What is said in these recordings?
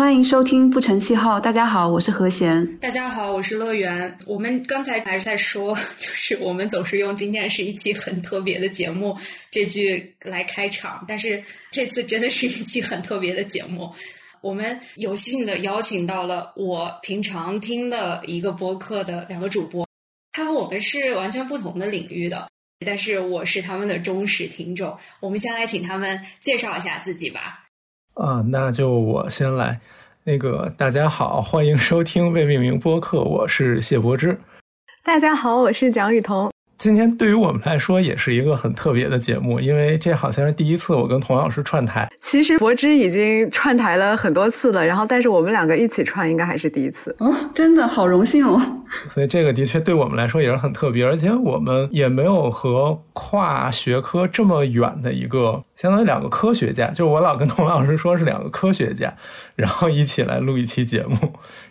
欢迎收听不成气候。大家好，我是何贤。大家好，我是乐园。我们刚才还是在说，就是我们总是用“今天是一期很特别的节目”这句来开场，但是这次真的是一期很特别的节目。我们有幸的邀请到了我平常听的一个播客的两个主播，他和我们是完全不同的领域的。但是我是他们的忠实听众，我们先来请他们介绍一下自己吧。啊，那就我先来。那个大家好，欢迎收听未命名播客，我是谢柏芝。大家好，我是蒋雨桐。今天对于我们来说也是一个很特别的节目，因为这好像是第一次我跟童老师串台。其实柏芝已经串台了很多次了，然后但是我们两个一起串应该还是第一次哦，真的好荣幸哦。所以这个的确对我们来说也是很特别，而且我们也没有和跨学科这么远的一个，相当于两个科学家，就是我老跟童老师说是两个科学家，然后一起来录一期节目，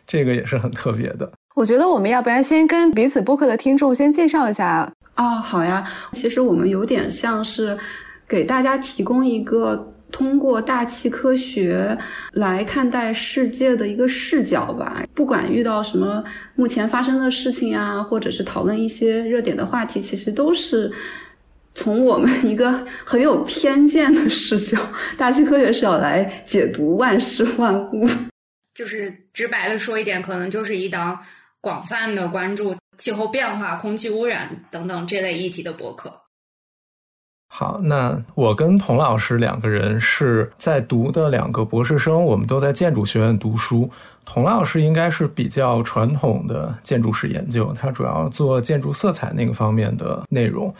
这个也是很特别的。我觉得我们要不然先跟彼此播客的听众先介绍一下啊，好呀。其实我们有点像是给大家提供一个通过大气科学来看待世界的一个视角吧。不管遇到什么目前发生的事情啊，或者是讨论一些热点的话题，其实都是从我们一个很有偏见的视角，大气科学视角来解读万事万物。就是直白的说一点，可能就是一档。广泛的关注气候变化、空气污染等等这类议题的博客。好，那我跟童老师两个人是在读的两个博士生，我们都在建筑学院读书。童老师应该是比较传统的建筑史研究，他主要做建筑色彩那个方面的内容。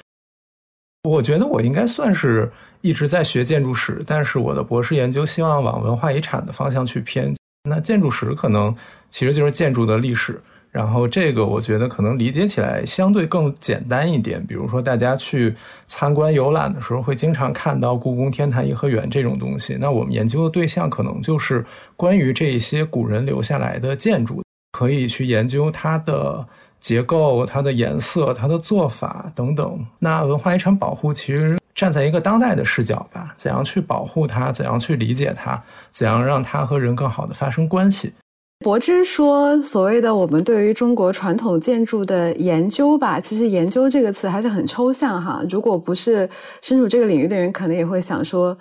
我觉得我应该算是一直在学建筑史，但是我的博士研究希望往文化遗产的方向去偏。那建筑史可能其实就是建筑的历史。然后这个我觉得可能理解起来相对更简单一点。比如说，大家去参观游览的时候，会经常看到故宫、天坛、颐和园这种东西。那我们研究的对象可能就是关于这些古人留下来的建筑，可以去研究它的结构、它的颜色、它的做法等等。那文化遗产保护其实站在一个当代的视角吧，怎样去保护它，怎样去理解它，怎样让它和人更好的发生关系。柏芝说：“所谓的我们对于中国传统建筑的研究吧，其实‘研究’这个词还是很抽象哈。如果不是身处这个领域的人，可能也会想说。”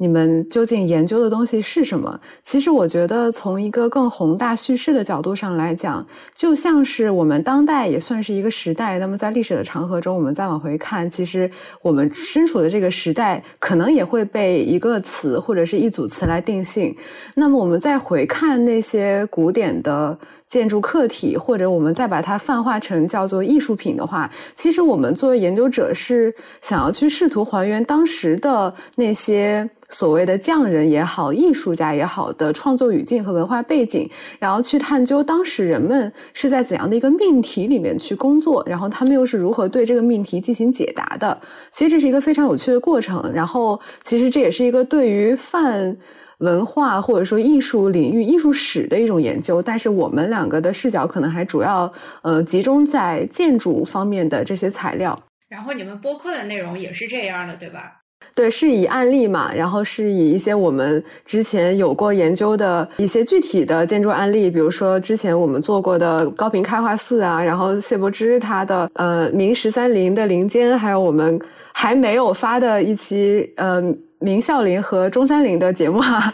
你们究竟研究的东西是什么？其实我觉得，从一个更宏大叙事的角度上来讲，就像是我们当代也算是一个时代。那么在历史的长河中，我们再往回看，其实我们身处的这个时代，可能也会被一个词或者是一组词来定性。那么我们再回看那些古典的。建筑客体，或者我们再把它泛化成叫做艺术品的话，其实我们作为研究者是想要去试图还原当时的那些所谓的匠人也好、艺术家也好的创作语境和文化背景，然后去探究当时人们是在怎样的一个命题里面去工作，然后他们又是如何对这个命题进行解答的。其实这是一个非常有趣的过程。然后，其实这也是一个对于泛。文化或者说艺术领域、艺术史的一种研究，但是我们两个的视角可能还主要呃集中在建筑方面的这些材料。然后你们播客的内容也是这样的，对吧？对，是以案例嘛，然后是以一些我们之前有过研究的一些具体的建筑案例，比如说之前我们做过的高平开化寺啊，然后谢伯之他的呃明十三陵的陵间，还有我们还没有发的一期呃。明孝陵和中山陵的节目哈，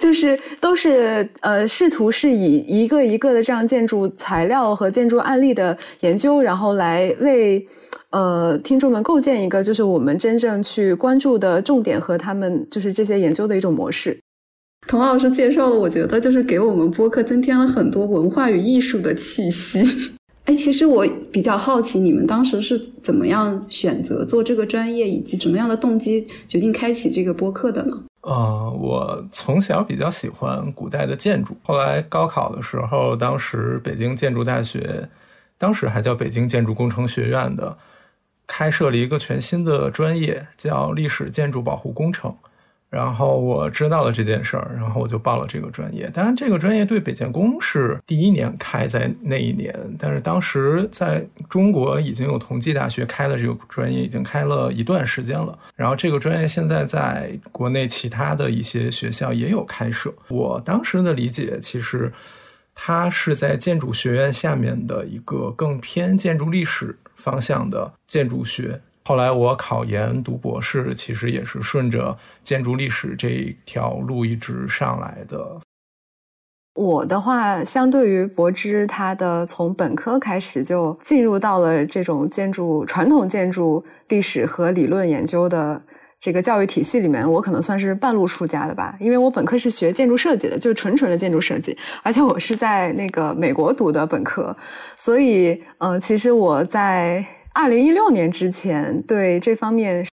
就是都是呃试图是以一个一个的这样建筑材料和建筑案例的研究，然后来为呃听众们构建一个就是我们真正去关注的重点和他们就是这些研究的一种模式。童老师介绍的，我觉得就是给我们播客增添了很多文化与艺术的气息。哎，其实我比较好奇，你们当时是怎么样选择做这个专业，以及什么样的动机决定开启这个播客的呢？呃，我从小比较喜欢古代的建筑，后来高考的时候，当时北京建筑大学，当时还叫北京建筑工程学院的，开设了一个全新的专业，叫历史建筑保护工程。然后我知道了这件事儿，然后我就报了这个专业。当然，这个专业对北建工是第一年开在那一年，但是当时在中国已经有同济大学开了这个专业，已经开了一段时间了。然后这个专业现在在国内其他的一些学校也有开设。我当时的理解，其实它是在建筑学院下面的一个更偏建筑历史方向的建筑学。后来我考研读博士，其实也是顺着建筑历史这一条路一直上来的。我的话，相对于柏芝，他的从本科开始就进入到了这种建筑传统建筑历史和理论研究的这个教育体系里面，我可能算是半路出家的吧。因为我本科是学建筑设计的，就是纯纯的建筑设计，而且我是在那个美国读的本科，所以，嗯，其实我在。二零一六年之前，对这方面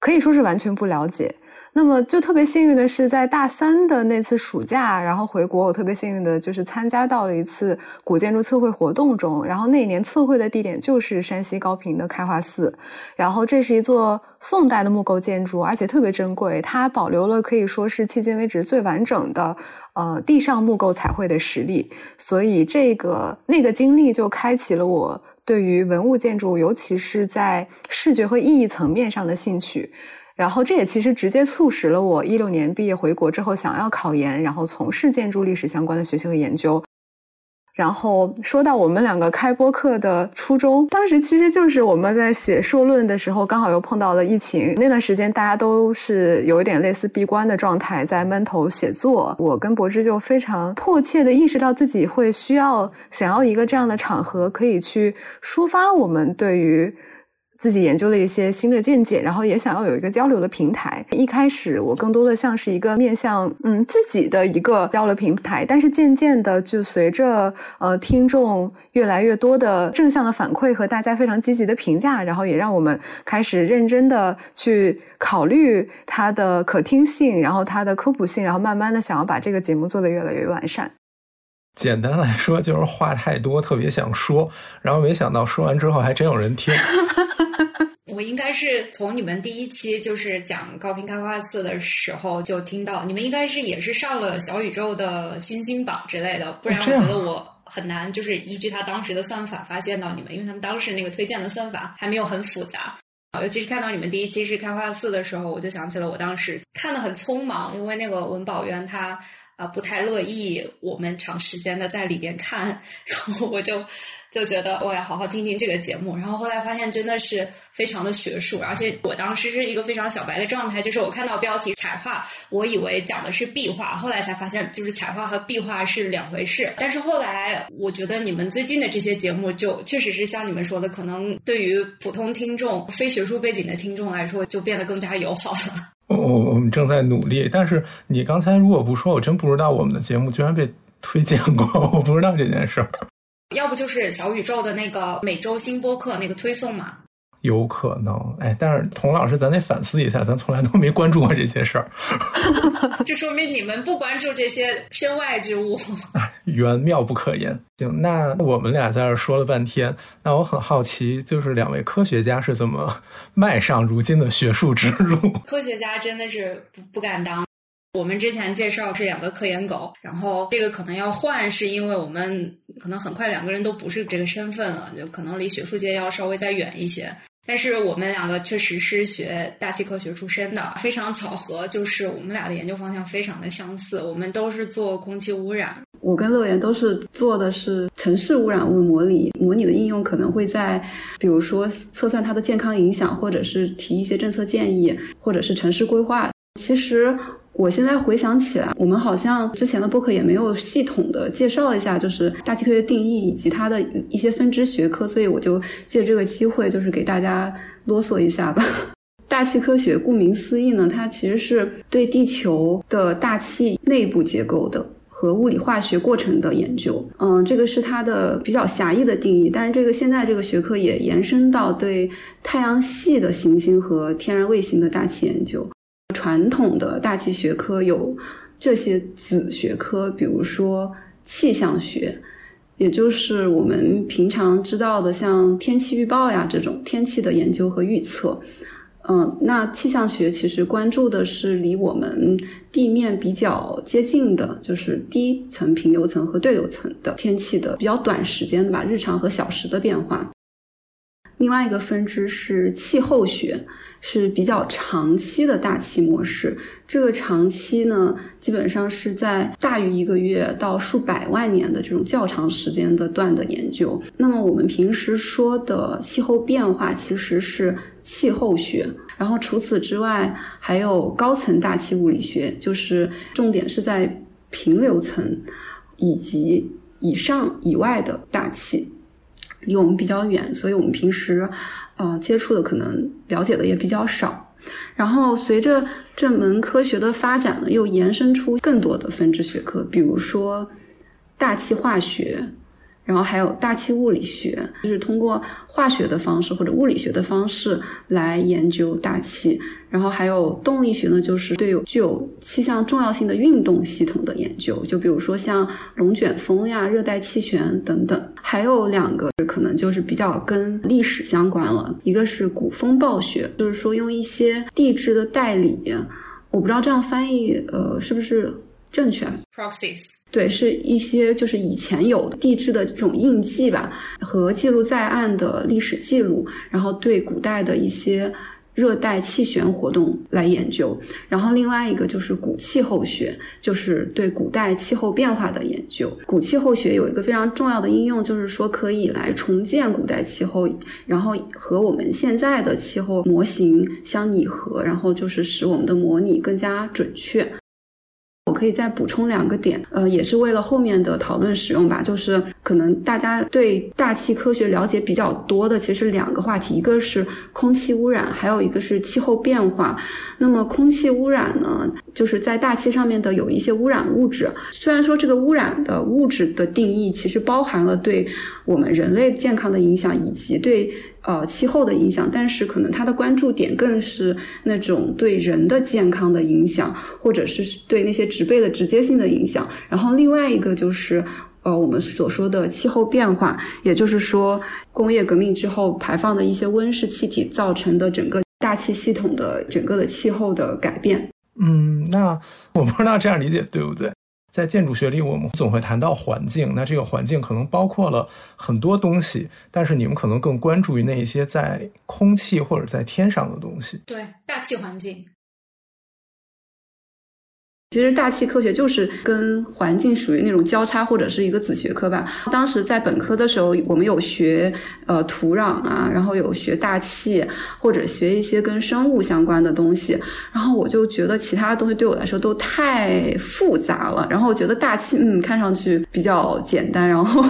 可以说是完全不了解。那么，就特别幸运的是，在大三的那次暑假，然后回国，我特别幸运的就是参加到了一次古建筑测绘活动中。然后那一年测绘的地点就是山西高平的开化寺。然后这是一座宋代的木构建筑，而且特别珍贵，它保留了可以说是迄今为止最完整的呃地上木构彩绘的实力。所以，这个那个经历就开启了我。对于文物建筑，尤其是在视觉和意义层面上的兴趣，然后这也其实直接促使了我一六年毕业回国之后想要考研，然后从事建筑历史相关的学习和研究。然后说到我们两个开播课的初衷，当时其实就是我们在写硕论的时候，刚好又碰到了疫情。那段时间大家都是有一点类似闭关的状态，在闷头写作。我跟柏芝就非常迫切的意识到自己会需要想要一个这样的场合，可以去抒发我们对于。自己研究了一些新的见解，然后也想要有一个交流的平台。一开始我更多的像是一个面向嗯自己的一个交流平台，但是渐渐的就随着呃听众越来越多的正向的反馈和大家非常积极的评价，然后也让我们开始认真的去考虑它的可听性，然后它的科普性，然后慢慢的想要把这个节目做得越来越完善。简单来说就是话太多，特别想说，然后没想到说完之后还真有人听。我应该是从你们第一期就是讲高频开发寺的时候就听到，你们应该是也是上了小宇宙的新星榜之类的，不然我觉得我很难就是依据他当时的算法发现到你们，因为他们当时那个推荐的算法还没有很复杂。尤其是看到你们第一期是开发寺的时候，我就想起了我当时看的很匆忙，因为那个文保员他。啊，不太乐意我们长时间的在里边看，然后我就就觉得我要好好听听这个节目。然后后来发现真的是非常的学术，而且我当时是一个非常小白的状态，就是我看到标题彩画，我以为讲的是壁画，后来才发现就是彩画和壁画是两回事。但是后来我觉得你们最近的这些节目，就确实是像你们说的，可能对于普通听众、非学术背景的听众来说，就变得更加友好了。我我们正在努力，但是你刚才如果不说，我真不知道我们的节目居然被推荐过，我不知道这件事儿。要不就是小宇宙的那个每周新播客那个推送嘛。有可能，哎，但是童老师，咱得反思一下，咱从来都没关注过这些事儿。这说明你们不关注这些身外之物。缘妙不可言。行，那我们俩在这说了半天，那我很好奇，就是两位科学家是怎么迈上如今的学术之路？科学家真的是不不敢当。我们之前介绍是两个科研狗，然后这个可能要换，是因为我们可能很快两个人都不是这个身份了，就可能离学术界要稍微再远一些。但是我们两个确实是学大气科学出身的，非常巧合，就是我们俩的研究方向非常的相似。我们都是做空气污染，我跟乐园都是做的是城市污染物模拟，模拟的应用可能会在，比如说测算它的健康影响，或者是提一些政策建议，或者是城市规划。其实。我现在回想起来，我们好像之前的播客也没有系统的介绍一下，就是大气科学定义以及它的一些分支学科，所以我就借这个机会，就是给大家啰嗦一下吧。大气科学顾名思义呢，它其实是对地球的大气内部结构的和物理化学过程的研究。嗯，这个是它的比较狭义的定义，但是这个现在这个学科也延伸到对太阳系的行星和天然卫星的大气研究。传统的大气学科有这些子学科，比如说气象学，也就是我们平常知道的像天气预报呀这种天气的研究和预测。嗯，那气象学其实关注的是离我们地面比较接近的，就是低层平流层和对流层的天气的比较短时间的吧，日常和小时的变化。另外一个分支是气候学，是比较长期的大气模式。这个长期呢，基本上是在大于一个月到数百万年的这种较长时间的段的研究。那么我们平时说的气候变化其实是气候学。然后除此之外，还有高层大气物理学，就是重点是在平流层以及以上以外的大气。离我们比较远，所以我们平时，呃，接触的可能了解的也比较少。然后随着这门科学的发展呢，又延伸出更多的分支学科，比如说大气化学。然后还有大气物理学，就是通过化学的方式或者物理学的方式来研究大气。然后还有动力学呢，就是对有具有气象重要性的运动系统的研究，就比如说像龙卷风呀、热带气旋等等。还有两个可能就是比较跟历史相关了，一个是古风暴学，就是说用一些地质的代理，我不知道这样翻译呃是不是正确？Proxies。对，是一些就是以前有地质的这种印记吧，和记录在案的历史记录，然后对古代的一些热带气旋活动来研究。然后另外一个就是古气候学，就是对古代气候变化的研究。古气候学有一个非常重要的应用，就是说可以来重建古代气候，然后和我们现在的气候模型相拟合，然后就是使我们的模拟更加准确。我可以再补充两个点，呃，也是为了后面的讨论使用吧。就是可能大家对大气科学了解比较多的，其实两个话题，一个是空气污染，还有一个是气候变化。那么空气污染呢，就是在大气上面的有一些污染物质。虽然说这个污染的物质的定义，其实包含了对我们人类健康的影响，以及对。呃，气候的影响，但是可能它的关注点更是那种对人的健康的影响，或者是对那些植被的直接性的影响。然后另外一个就是，呃，我们所说的气候变化，也就是说工业革命之后排放的一些温室气体造成的整个大气系统的整个的气候的改变。嗯，那我不知道这样理解对不对？在建筑学里，我们总会谈到环境。那这个环境可能包括了很多东西，但是你们可能更关注于那一些在空气或者在天上的东西。对，大气环境。其实大气科学就是跟环境属于那种交叉或者是一个子学科吧。当时在本科的时候，我们有学呃土壤啊，然后有学大气，或者学一些跟生物相关的东西。然后我就觉得其他东西对我来说都太复杂了。然后我觉得大气嗯看上去比较简单，然后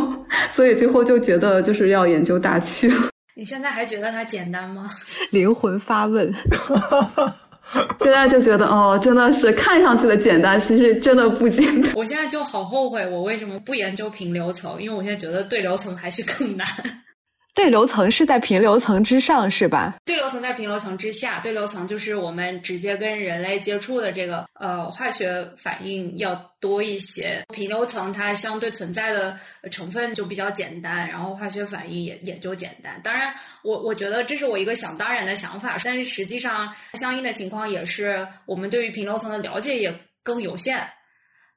所以最后就觉得就是要研究大气。你现在还觉得它简单吗？灵魂发问。现在就觉得哦，真的是看上去的简单，其实真的不简单。我现在就好后悔，我为什么不研究平流层？因为我现在觉得对流层还是更难。对流层是在平流层之上，是吧？对流层在平流层之下，对流层就是我们直接跟人类接触的这个呃化学反应要多一些。平流层它相对存在的成分就比较简单，然后化学反应也也就简单。当然，我我觉得这是我一个想当然的想法，但是实际上相应的情况也是我们对于平流层的了解也更有限。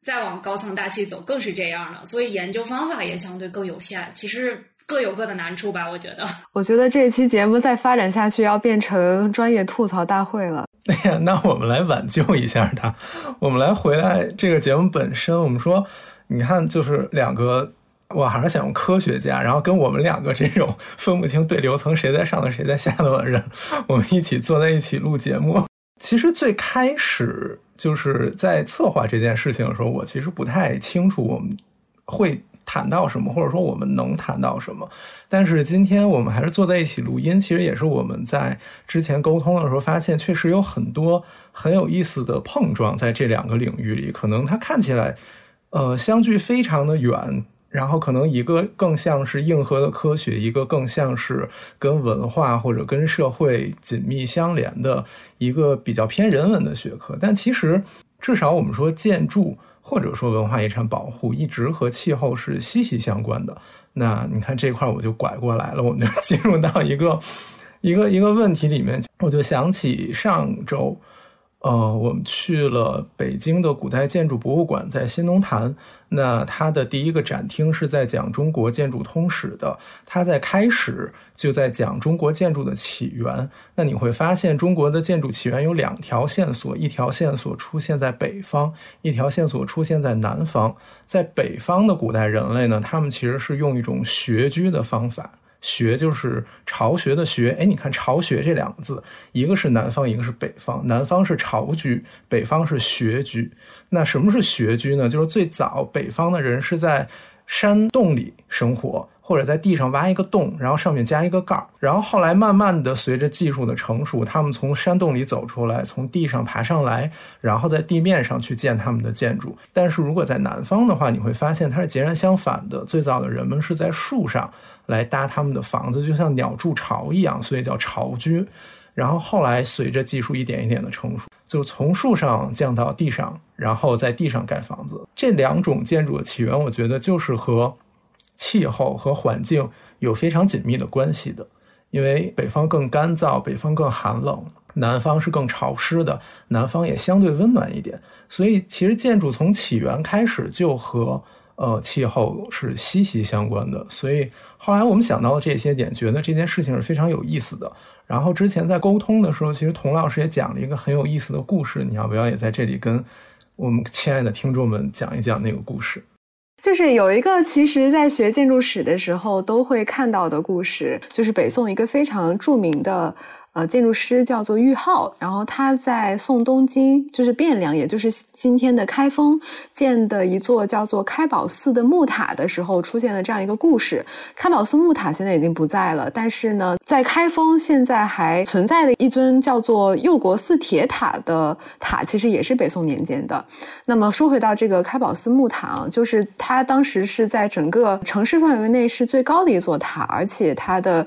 再往高层大气走更是这样的，所以研究方法也相对更有限。其实。各有各的难处吧，我觉得。我觉得这期节目再发展下去，要变成专业吐槽大会了。哎呀，那我们来挽救一下它。我们来回来这个节目本身。我们说，你看，就是两个，我还是想用科学家，然后跟我们两个这种分不清对流层谁在上头谁在下头的人，我们一起坐在一起录节目。其实最开始就是在策划这件事情的时候，我其实不太清楚我们会。谈到什么，或者说我们能谈到什么？但是今天我们还是坐在一起录音，其实也是我们在之前沟通的时候发现，确实有很多很有意思的碰撞在这两个领域里。可能它看起来，呃，相距非常的远，然后可能一个更像是硬核的科学，一个更像是跟文化或者跟社会紧密相连的一个比较偏人文的学科。但其实，至少我们说建筑。或者说文化遗产保护一直和气候是息息相关的。那你看这块我就拐过来了，我们就 进入到一个一个一个问题里面，我就想起上周。呃，我们去了北京的古代建筑博物馆，在新农坛。那它的第一个展厅是在讲中国建筑通史的，它在开始就在讲中国建筑的起源。那你会发现，中国的建筑起源有两条线索，一条线索出现在北方，一条线索出现在南方。在北方的古代人类呢，他们其实是用一种穴居的方法。穴就是巢穴的穴，哎，你看巢穴这两个字，一个是南方，一个是北方。南方是巢居，北方是穴居。那什么是穴居呢？就是最早北方的人是在山洞里生活。或者在地上挖一个洞，然后上面加一个盖儿，然后后来慢慢的随着技术的成熟，他们从山洞里走出来，从地上爬上来，然后在地面上去建他们的建筑。但是如果在南方的话，你会发现它是截然相反的。最早的人们是在树上来搭他们的房子，就像鸟筑巢一样，所以叫巢居。然后后来随着技术一点一点的成熟，就从树上降到地上，然后在地上盖房子。这两种建筑的起源，我觉得就是和。气候和环境有非常紧密的关系的，因为北方更干燥，北方更寒冷，南方是更潮湿的，南方也相对温暖一点。所以，其实建筑从起源开始就和呃气候是息息相关的。所以后来我们想到了这些点，觉得这件事情是非常有意思的。然后之前在沟通的时候，其实童老师也讲了一个很有意思的故事，你要不要也在这里跟我们亲爱的听众们讲一讲那个故事？就是有一个，其实，在学建筑史的时候都会看到的故事，就是北宋一个非常著名的。呃，建筑师叫做玉浩，然后他在宋东京，就是汴梁，也就是今天的开封，建的一座叫做开宝寺的木塔的时候，出现了这样一个故事。开宝寺木塔现在已经不在了，但是呢，在开封现在还存在的一尊叫做佑国寺铁塔的塔，其实也是北宋年间的。那么说回到这个开宝寺木塔啊，就是它当时是在整个城市范围内是最高的一座塔，而且它的。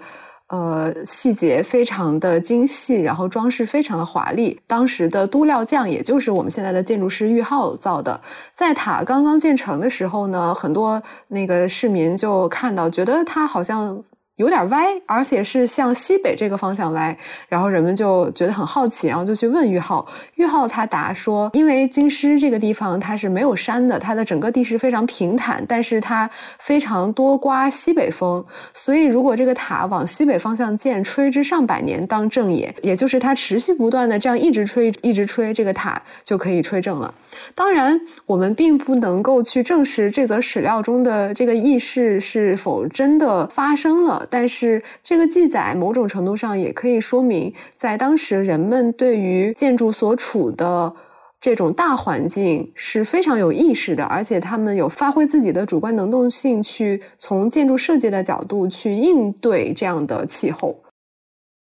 呃，细节非常的精细，然后装饰非常的华丽。当时的都料匠，也就是我们现在的建筑师玉浩造的。在塔刚刚建成的时候呢，很多那个市民就看到，觉得它好像。有点歪，而且是向西北这个方向歪，然后人们就觉得很好奇，然后就去问玉浩。玉浩他答说，因为京师这个地方它是没有山的，它的整个地势非常平坦，但是它非常多刮西北风，所以如果这个塔往西北方向建，吹之上百年当正也，也就是它持续不断的这样一直吹，一直吹，这个塔就可以吹正了。当然，我们并不能够去证实这则史料中的这个轶事是否真的发生了，但是这个记载某种程度上也可以说明，在当时人们对于建筑所处的这种大环境是非常有意识的，而且他们有发挥自己的主观能动性，去从建筑设计的角度去应对这样的气候。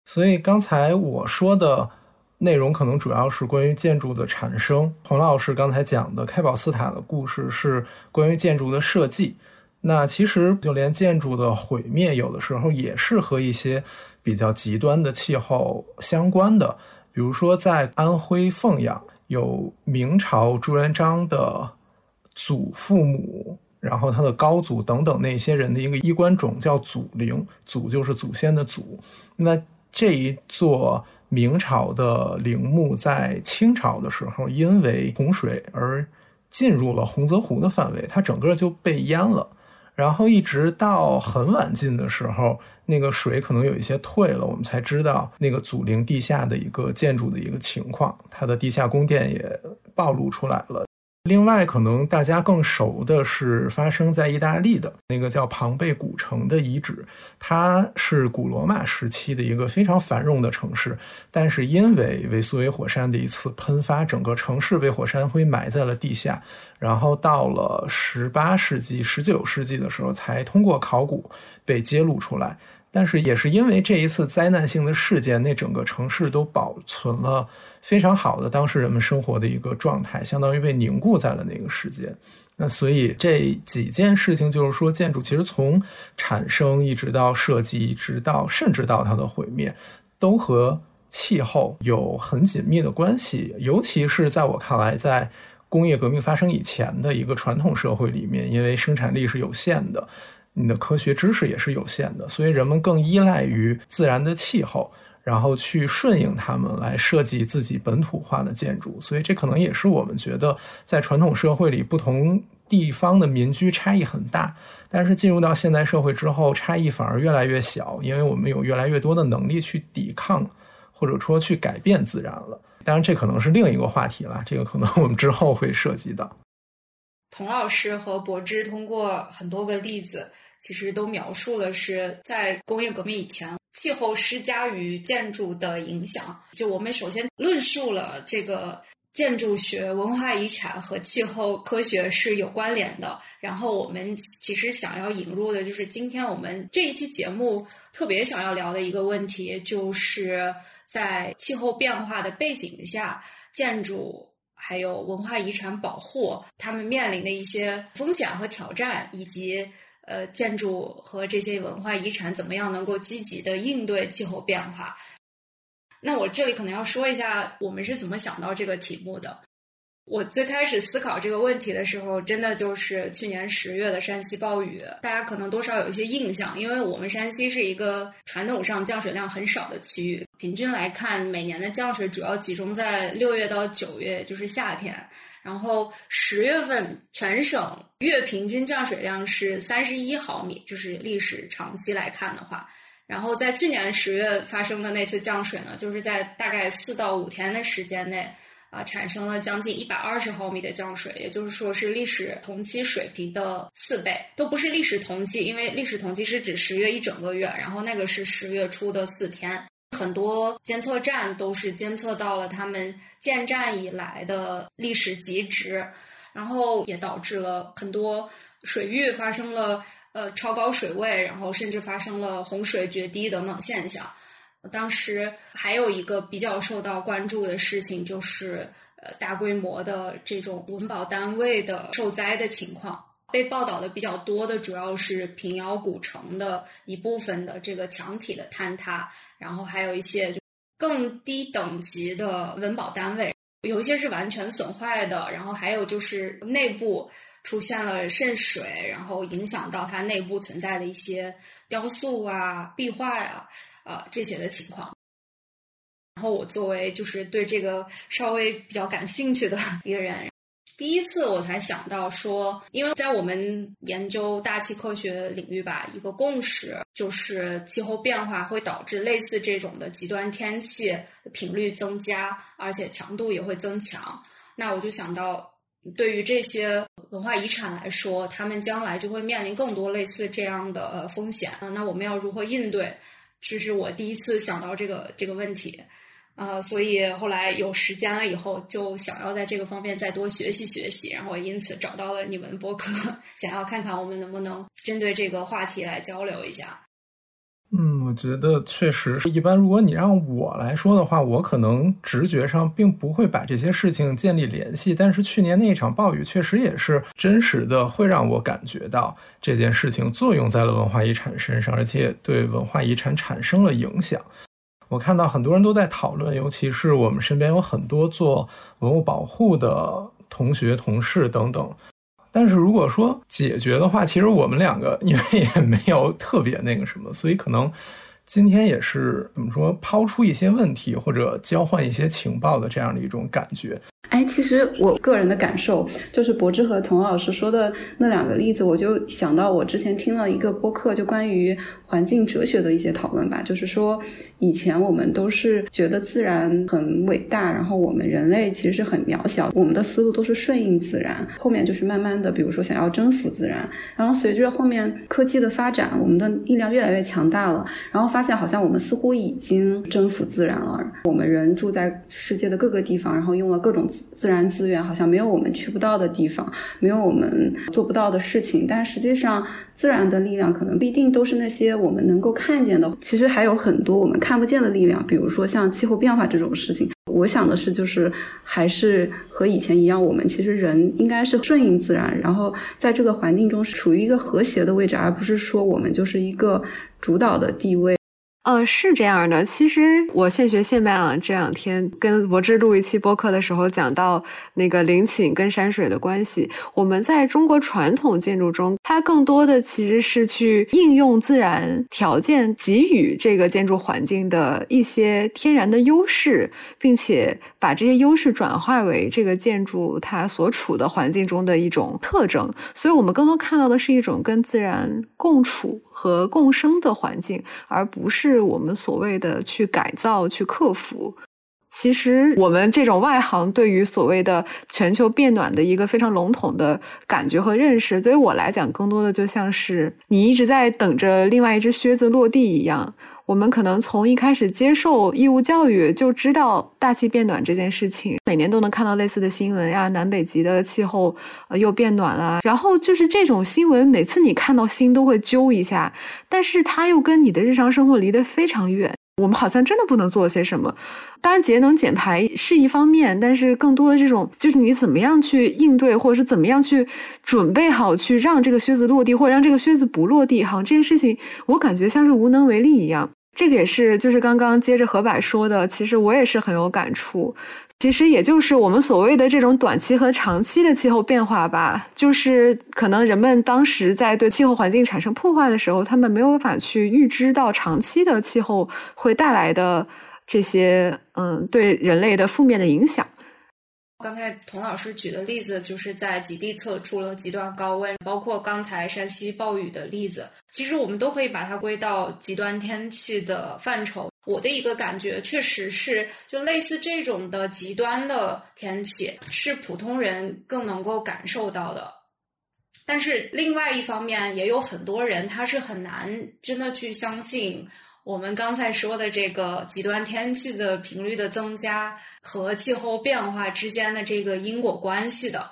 所以刚才我说的。内容可能主要是关于建筑的产生。洪老师刚才讲的开宝寺塔的故事是关于建筑的设计。那其实就连建筑的毁灭，有的时候也是和一些比较极端的气候相关的。比如说，在安徽凤阳，有明朝朱元璋的祖父母，然后他的高祖等等那些人的一个衣冠冢叫祖陵，祖就是祖先的祖。那这一座。明朝的陵墓在清朝的时候，因为洪水而进入了洪泽湖的范围，它整个就被淹了。然后一直到很晚近的时候，那个水可能有一些退了，我们才知道那个祖陵地下的一个建筑的一个情况，它的地下宫殿也暴露出来了。另外，可能大家更熟的是发生在意大利的那个叫庞贝古城的遗址，它是古罗马时期的一个非常繁荣的城市，但是因为维苏威火山的一次喷发，整个城市被火山灰埋在了地下，然后到了十八世纪、十九世纪的时候，才通过考古被揭露出来。但是也是因为这一次灾难性的事件，那整个城市都保存了非常好的当时人们生活的一个状态，相当于被凝固在了那个时间。那所以这几件事情，就是说建筑其实从产生一直到设计，一直到甚至到它的毁灭，都和气候有很紧密的关系。尤其是在我看来，在工业革命发生以前的一个传统社会里面，因为生产力是有限的。你的科学知识也是有限的，所以人们更依赖于自然的气候，然后去顺应它们来设计自己本土化的建筑。所以这可能也是我们觉得在传统社会里不同地方的民居差异很大，但是进入到现代社会之后，差异反而越来越小，因为我们有越来越多的能力去抵抗或者说去改变自然了。当然，这可能是另一个话题了，这个可能我们之后会涉及到。童老师和柏芝通过很多个例子。其实都描述了是在工业革命以前，气候施加于建筑的影响。就我们首先论述了这个建筑学、文化遗产和气候科学是有关联的。然后我们其实想要引入的就是今天我们这一期节目特别想要聊的一个问题，就是在气候变化的背景下，建筑还有文化遗产保护，他们面临的一些风险和挑战，以及。呃，建筑和这些文化遗产怎么样能够积极的应对气候变化？那我这里可能要说一下，我们是怎么想到这个题目的。我最开始思考这个问题的时候，真的就是去年十月的山西暴雨，大家可能多少有一些印象，因为我们山西是一个传统上降水量很少的区域，平均来看，每年的降水主要集中在六月到九月，就是夏天。然后十月份全省月平均降水量是三十一毫米，就是历史长期来看的话。然后在去年十月发生的那次降水呢，就是在大概四到五天的时间内，啊，产生了将近一百二十毫米的降水，也就是说是历史同期水平的四倍，都不是历史同期，因为历史同期是指十月一整个月，然后那个是十月初的四天。很多监测站都是监测到了他们建站以来的历史极值，然后也导致了很多水域发生了呃超高水位，然后甚至发生了洪水决堤等等现象。当时还有一个比较受到关注的事情，就是呃大规模的这种文保单位的受灾的情况。被报道的比较多的主要是平遥古城的一部分的这个墙体的坍塌，然后还有一些更低等级的文保单位，有一些是完全损坏的，然后还有就是内部出现了渗水，然后影响到它内部存在的一些雕塑啊、壁画呀啊这些的情况。然后我作为就是对这个稍微比较感兴趣的一个人。第一次我才想到说，因为在我们研究大气科学领域吧，一个共识就是气候变化会导致类似这种的极端天气频率增加，而且强度也会增强。那我就想到，对于这些文化遗产来说，他们将来就会面临更多类似这样的风险。那我们要如何应对？这是我第一次想到这个这个问题。啊，所以后来有时间了以后，就想要在这个方面再多学习学习，然后因此找到了你们播客，想要看看我们能不能针对这个话题来交流一下。嗯，我觉得确实是一般。如果你让我来说的话，我可能直觉上并不会把这些事情建立联系。但是去年那一场暴雨确实也是真实的，会让我感觉到这件事情作用在了文化遗产身上，而且对文化遗产产生了影响。我看到很多人都在讨论，尤其是我们身边有很多做文物保护的同学、同事等等。但是如果说解决的话，其实我们两个因为也没有特别那个什么，所以可能今天也是怎么说，抛出一些问题或者交换一些情报的这样的一种感觉。哎，其实我个人的感受就是，柏芝和童老师说的那两个例子，我就想到我之前听了一个播客，就关于环境哲学的一些讨论吧。就是说，以前我们都是觉得自然很伟大，然后我们人类其实是很渺小，我们的思路都是顺应自然。后面就是慢慢的，比如说想要征服自然，然后随着后面科技的发展，我们的力量越来越强大了，然后发现好像我们似乎已经征服自然了。我们人住在世界的各个地方，然后用了各种。自然资源好像没有我们去不到的地方，没有我们做不到的事情。但实际上，自然的力量可能不一定都是那些我们能够看见的。其实还有很多我们看不见的力量，比如说像气候变化这种事情。我想的是，就是还是和以前一样，我们其实人应该是顺应自然，然后在这个环境中是处于一个和谐的位置，而不是说我们就是一个主导的地位。呃，是这样的。其实我现学现卖啊，这两天跟博志录一期播客的时候，讲到那个陵寝跟山水的关系。我们在中国传统建筑中，它更多的其实是去应用自然条件给予这个建筑环境的一些天然的优势，并且把这些优势转化为这个建筑它所处的环境中的一种特征。所以，我们更多看到的是一种跟自然共处和共生的环境，而不是。我们所谓的去改造、去克服，其实我们这种外行对于所谓的全球变暖的一个非常笼统的感觉和认识，对于我来讲，更多的就像是你一直在等着另外一只靴子落地一样。我们可能从一开始接受义务教育就知道大气变暖这件事情，每年都能看到类似的新闻呀，南北极的气候又变暖了。然后就是这种新闻，每次你看到心都会揪一下，但是它又跟你的日常生活离得非常远。我们好像真的不能做些什么。当然，节能减排是一方面，但是更多的这种就是你怎么样去应对，或者是怎么样去准备好去让这个靴子落地，或者让这个靴子不落地，好像这件事情我感觉像是无能为力一样。这个也是，就是刚刚接着何柏说的，其实我也是很有感触。其实也就是我们所谓的这种短期和长期的气候变化吧，就是可能人们当时在对气候环境产生破坏的时候，他们没有办法去预知到长期的气候会带来的这些嗯对人类的负面的影响。刚才童老师举的例子，就是在极地测出了极端高温，包括刚才山西暴雨的例子，其实我们都可以把它归到极端天气的范畴。我的一个感觉，确实是就类似这种的极端的天气，是普通人更能够感受到的。但是另外一方面，也有很多人他是很难真的去相信。我们刚才说的这个极端天气的频率的增加和气候变化之间的这个因果关系的，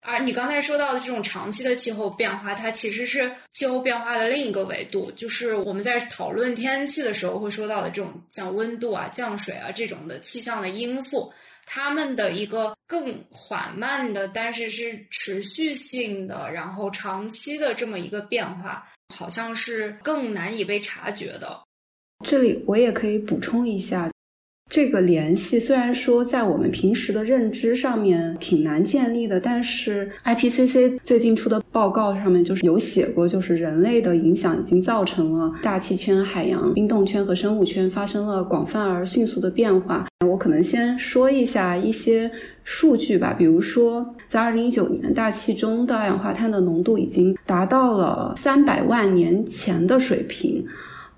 而你刚才说到的这种长期的气候变化，它其实是气候变化的另一个维度，就是我们在讨论天气的时候会说到的这种像温度啊、降水啊这种的气象的因素，它们的一个更缓慢的，但是是持续性的，然后长期的这么一个变化，好像是更难以被察觉的。这里我也可以补充一下，这个联系虽然说在我们平时的认知上面挺难建立的，但是 IPCC 最近出的报告上面就是有写过，就是人类的影响已经造成了大气圈、海洋冰冻圈和生物圈发生了广泛而迅速的变化。我可能先说一下一些数据吧，比如说在2019年，大气中的二氧化碳的浓度已经达到了300万年前的水平。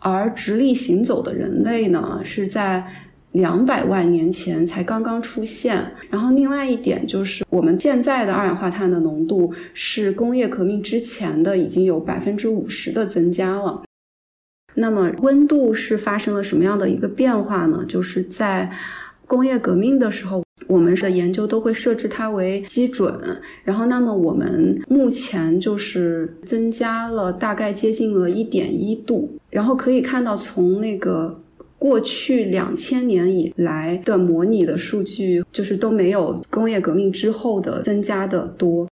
而直立行走的人类呢，是在两百万年前才刚刚出现。然后，另外一点就是，我们现在的二氧化碳的浓度是工业革命之前的已经有百分之五十的增加了。那么，温度是发生了什么样的一个变化呢？就是在工业革命的时候。我们的研究都会设置它为基准，然后，那么我们目前就是增加了大概接近了一点一度，然后可以看到从那个过去两千年以来的模拟的数据，就是都没有工业革命之后的增加的多。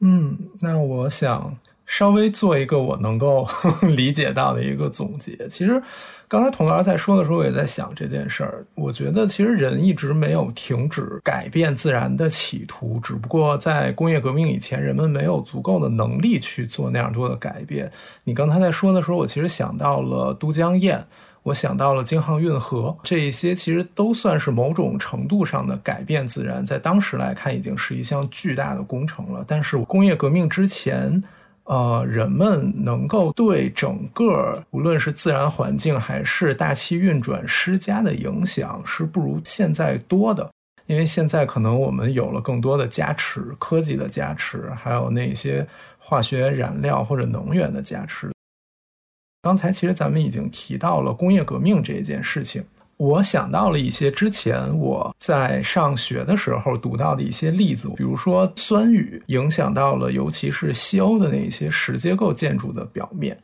嗯，那我想稍微做一个我能够 理解到的一个总结，其实。刚才童老师在说的时候，我也在想这件事儿。我觉得其实人一直没有停止改变自然的企图，只不过在工业革命以前，人们没有足够的能力去做那样多的改变。你刚才在说的时候，我其实想到了都江堰，我想到了京杭运河，这一些其实都算是某种程度上的改变自然，在当时来看已经是一项巨大的工程了。但是工业革命之前。呃，人们能够对整个无论是自然环境还是大气运转施加的影响是不如现在多的，因为现在可能我们有了更多的加持，科技的加持，还有那些化学燃料或者能源的加持。刚才其实咱们已经提到了工业革命这件事情。我想到了一些之前我在上学的时候读到的一些例子，比如说酸雨影响到了，尤其是西欧的那些石结构建筑的表面，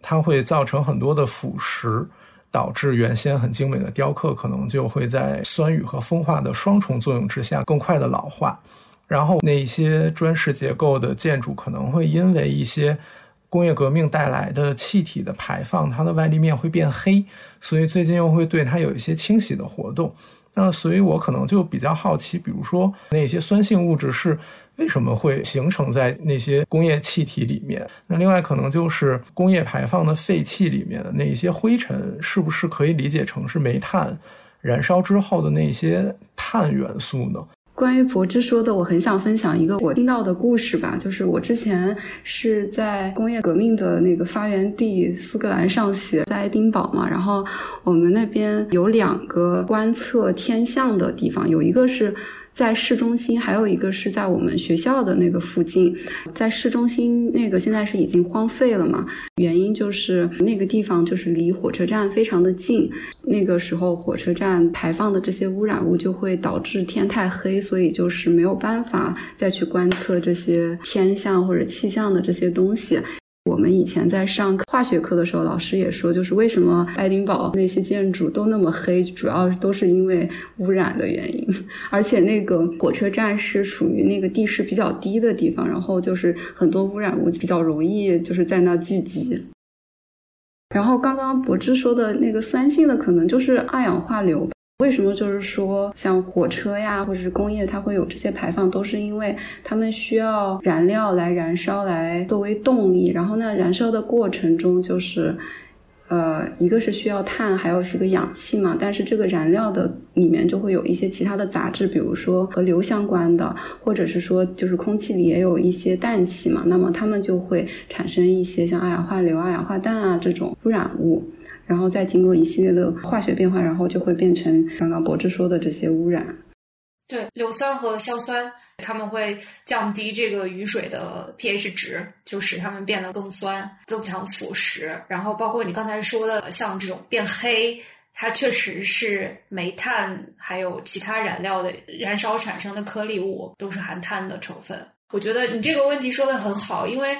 它会造成很多的腐蚀，导致原先很精美的雕刻可能就会在酸雨和风化的双重作用之下更快的老化，然后那些砖石结构的建筑可能会因为一些。工业革命带来的气体的排放，它的外立面会变黑，所以最近又会对它有一些清洗的活动。那所以我可能就比较好奇，比如说那些酸性物质是为什么会形成在那些工业气体里面？那另外可能就是工业排放的废气里面的那一些灰尘，是不是可以理解成是煤炭燃烧之后的那些碳元素呢？关于柏芝说的，我很想分享一个我听到的故事吧。就是我之前是在工业革命的那个发源地苏格兰上学，在爱丁堡嘛。然后我们那边有两个观测天象的地方，有一个是。在市中心，还有一个是在我们学校的那个附近。在市中心那个现在是已经荒废了嘛？原因就是那个地方就是离火车站非常的近，那个时候火车站排放的这些污染物就会导致天太黑，所以就是没有办法再去观测这些天象或者气象的这些东西。我们以前在上化学课的时候，老师也说，就是为什么爱丁堡那些建筑都那么黑，主要都是因为污染的原因。而且那个火车站是属于那个地势比较低的地方，然后就是很多污染物比较容易就是在那聚集。然后刚刚柏芝说的那个酸性的，可能就是二氧化硫。为什么就是说，像火车呀，或者是工业，它会有这些排放，都是因为他们需要燃料来燃烧，来作为动力。然后呢，燃烧的过程中，就是，呃，一个是需要碳，还有是个氧气嘛。但是这个燃料的里面就会有一些其他的杂质，比如说和硫相关的，或者是说就是空气里也有一些氮气嘛。那么它们就会产生一些像二氧化硫、二氧化氮啊这种污染物。然后再经过一系列的化学变化，然后就会变成刚刚博志说的这些污染。对，硫酸和硝酸，它们会降低这个雨水的 pH 值，就使它们变得更酸、增强腐蚀。然后包括你刚才说的，像这种变黑，它确实是煤炭还有其他燃料的燃烧产生的颗粒物，都是含碳的成分。我觉得你这个问题说的很好，因为。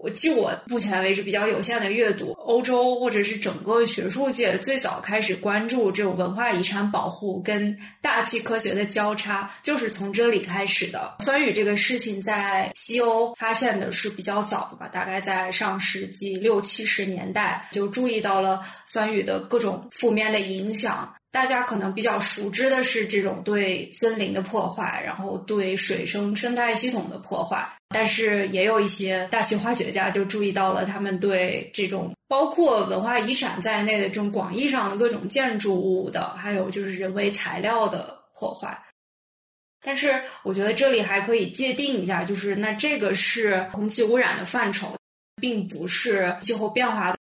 我据我目前为止比较有限的阅读，欧洲或者是整个学术界最早开始关注这种文化遗产保护跟大气科学的交叉，就是从这里开始的。酸雨这个事情在西欧发现的是比较早的吧，大概在上世纪六七十年代就注意到了酸雨的各种负面的影响。大家可能比较熟知的是这种对森林的破坏，然后对水生生态系统的破坏。但是也有一些大气化学家就注意到了，他们对这种包括文化遗产在内的这种广义上的各种建筑物的，还有就是人为材料的破坏。但是我觉得这里还可以界定一下，就是那这个是空气污染的范畴，并不是气候变化的。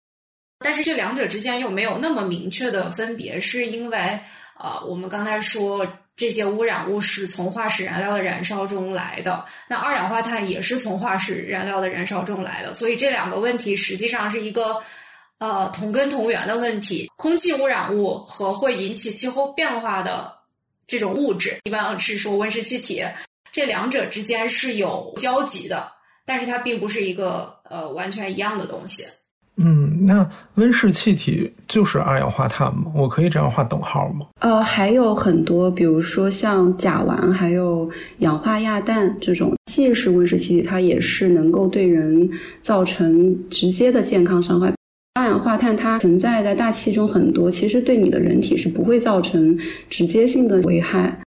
但是这两者之间又没有那么明确的分别，是因为呃，我们刚才说。这些污染物是从化石燃料的燃烧中来的，那二氧化碳也是从化石燃料的燃烧中来的，所以这两个问题实际上是一个呃同根同源的问题。空气污染物和会引起气候变化的这种物质，一般是说温室气体，这两者之间是有交集的，但是它并不是一个呃完全一样的东西。嗯，那温室气体就是二氧化碳吗？我可以这样画等号吗？呃，还有很多，比如说像甲烷，还有氧化亚氮这种既是温室气体，它也是能够对人造成直接的健康伤害。二氧化碳它存在在大气中很多，其实对你的人体是不会造成直接性的危害。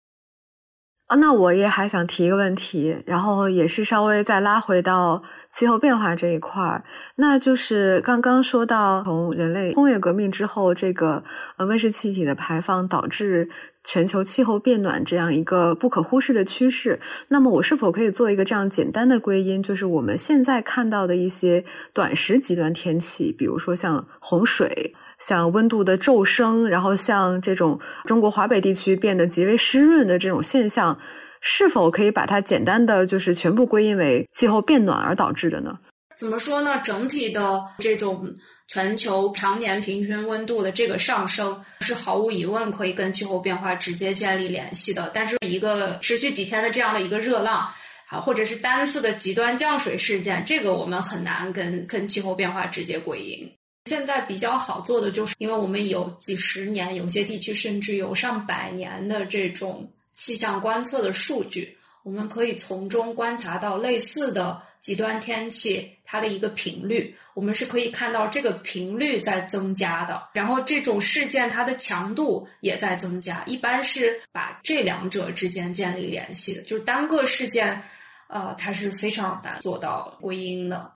啊，那我也还想提一个问题，然后也是稍微再拉回到气候变化这一块儿，那就是刚刚说到从人类工业革命之后，这个呃温室气体的排放导致全球气候变暖这样一个不可忽视的趋势。那么我是否可以做一个这样简单的归因，就是我们现在看到的一些短时极端天气，比如说像洪水。像温度的骤升，然后像这种中国华北地区变得极为湿润的这种现象，是否可以把它简单的就是全部归因为气候变暖而导致的呢？怎么说呢？整体的这种全球常年平均温度的这个上升，是毫无疑问可以跟气候变化直接建立联系的。但是一个持续几天的这样的一个热浪，啊，或者是单次的极端降水事件，这个我们很难跟跟气候变化直接归因。现在比较好做的，就是因为我们有几十年，有些地区甚至有上百年的这种气象观测的数据，我们可以从中观察到类似的极端天气它的一个频率，我们是可以看到这个频率在增加的，然后这种事件它的强度也在增加，一般是把这两者之间建立联系的，就是单个事件，呃，它是非常难做到归因的。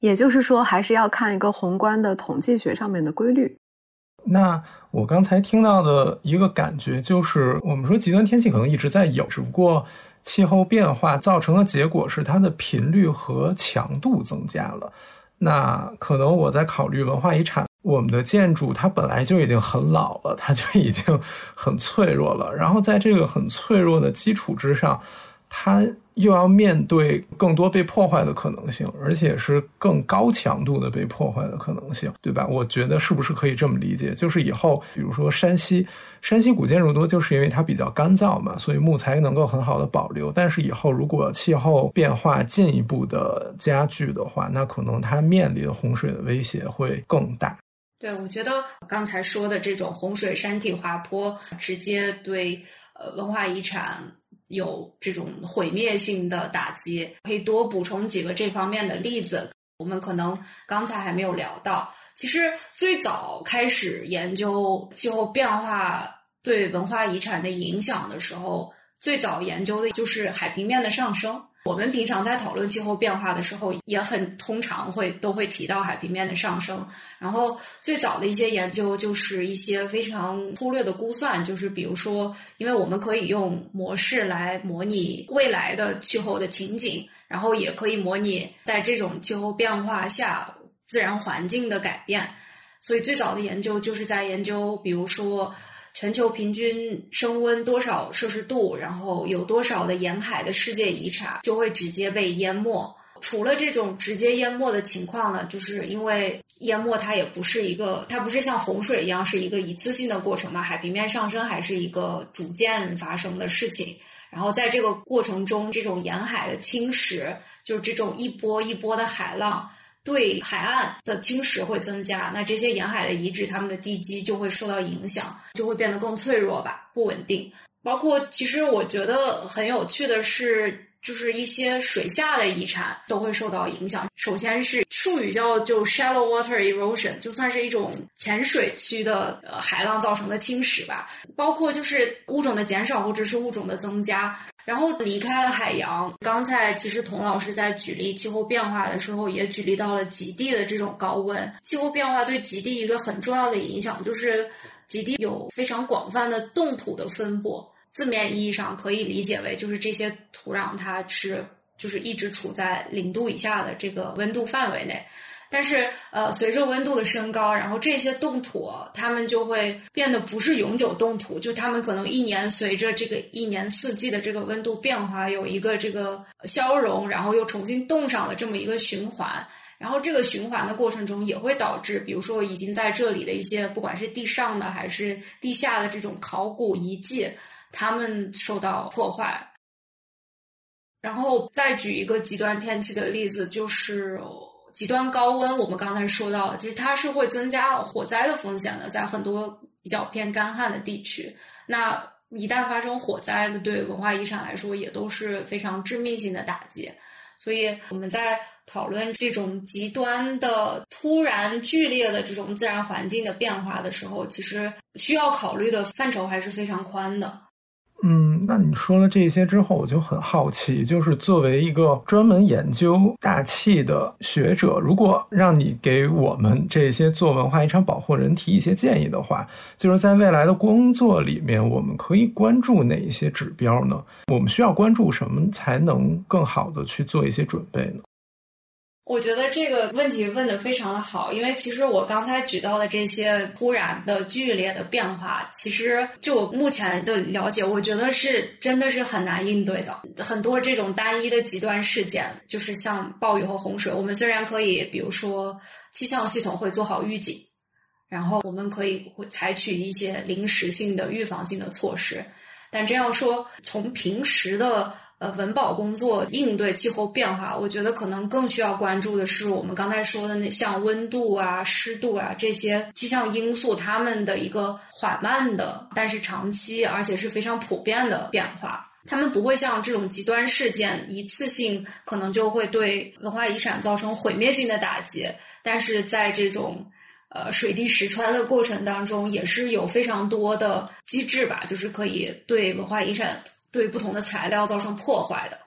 也就是说，还是要看一个宏观的统计学上面的规律。那我刚才听到的一个感觉就是，我们说极端天气可能一直在有，只不过。气候变化造成的结果是它的频率和强度增加了。那可能我在考虑文化遗产，我们的建筑它本来就已经很老了，它就已经很脆弱了。然后在这个很脆弱的基础之上，它。又要面对更多被破坏的可能性，而且是更高强度的被破坏的可能性，对吧？我觉得是不是可以这么理解？就是以后，比如说山西，山西古建筑多，就是因为它比较干燥嘛，所以木材能够很好的保留。但是以后如果气候变化进一步的加剧的话，那可能它面临洪水的威胁会更大。对，我觉得刚才说的这种洪水、山体滑坡，直接对呃文化遗产。有这种毁灭性的打击，可以多补充几个这方面的例子。我们可能刚才还没有聊到，其实最早开始研究气候变化对文化遗产的影响的时候，最早研究的就是海平面的上升。我们平常在讨论气候变化的时候，也很通常会都会提到海平面的上升。然后最早的一些研究就是一些非常粗略的估算，就是比如说，因为我们可以用模式来模拟未来的气候的情景，然后也可以模拟在这种气候变化下自然环境的改变。所以最早的研究就是在研究，比如说。全球平均升温多少摄氏度？然后有多少的沿海的世界遗产就会直接被淹没？除了这种直接淹没的情况呢，就是因为淹没它也不是一个，它不是像洪水一样是一个一次性的过程嘛？海平面上升还是一个逐渐发生的事情。然后在这个过程中，这种沿海的侵蚀，就是这种一波一波的海浪。对海岸的侵蚀会增加，那这些沿海的遗址，它们的地基就会受到影响，就会变得更脆弱吧，不稳定。包括其实我觉得很有趣的是。就是一些水下的遗产都会受到影响。首先是术语叫就 shallow water erosion，就算是一种浅水区的呃海浪造成的侵蚀吧。包括就是物种的减少或者是物种的增加，然后离开了海洋。刚才其实童老师在举例气候变化的时候，也举例到了极地的这种高温。气候变化对极地一个很重要的影响就是，极地有非常广泛的冻土的分布。字面意义上可以理解为，就是这些土壤它是就是一直处在零度以下的这个温度范围内，但是呃，随着温度的升高，然后这些冻土它们就会变得不是永久冻土，就它们可能一年随着这个一年四季的这个温度变化有一个这个消融，然后又重新冻上的这么一个循环，然后这个循环的过程中也会导致，比如说已经在这里的一些不管是地上的还是地下的这种考古遗迹。它们受到破坏，然后再举一个极端天气的例子，就是极端高温。我们刚才说到了，其实它是会增加火灾的风险的，在很多比较偏干旱的地区。那一旦发生火灾的，对文化遗产来说也都是非常致命性的打击。所以我们在讨论这种极端的、突然剧烈的这种自然环境的变化的时候，其实需要考虑的范畴还是非常宽的。嗯，那你说了这些之后，我就很好奇，就是作为一个专门研究大气的学者，如果让你给我们这些做文化遗产保护人提一些建议的话，就是在未来的工作里面，我们可以关注哪一些指标呢？我们需要关注什么才能更好的去做一些准备呢？我觉得这个问题问的非常的好，因为其实我刚才举到的这些突然的剧烈的变化，其实就我目前的了解，我觉得是真的是很难应对的。很多这种单一的极端事件，就是像暴雨和洪水，我们虽然可以，比如说气象系统会做好预警，然后我们可以会采取一些临时性的预防性的措施，但这样说从平时的。呃，文保工作应对气候变化，我觉得可能更需要关注的是我们刚才说的那像温度啊、湿度啊这些气象因素，它们的一个缓慢的，但是长期而且是非常普遍的变化。他们不会像这种极端事件一次性可能就会对文化遗产造成毁灭性的打击，但是在这种呃水滴石穿的过程当中，也是有非常多的机制吧，就是可以对文化遗产对不同的材料造成破坏的。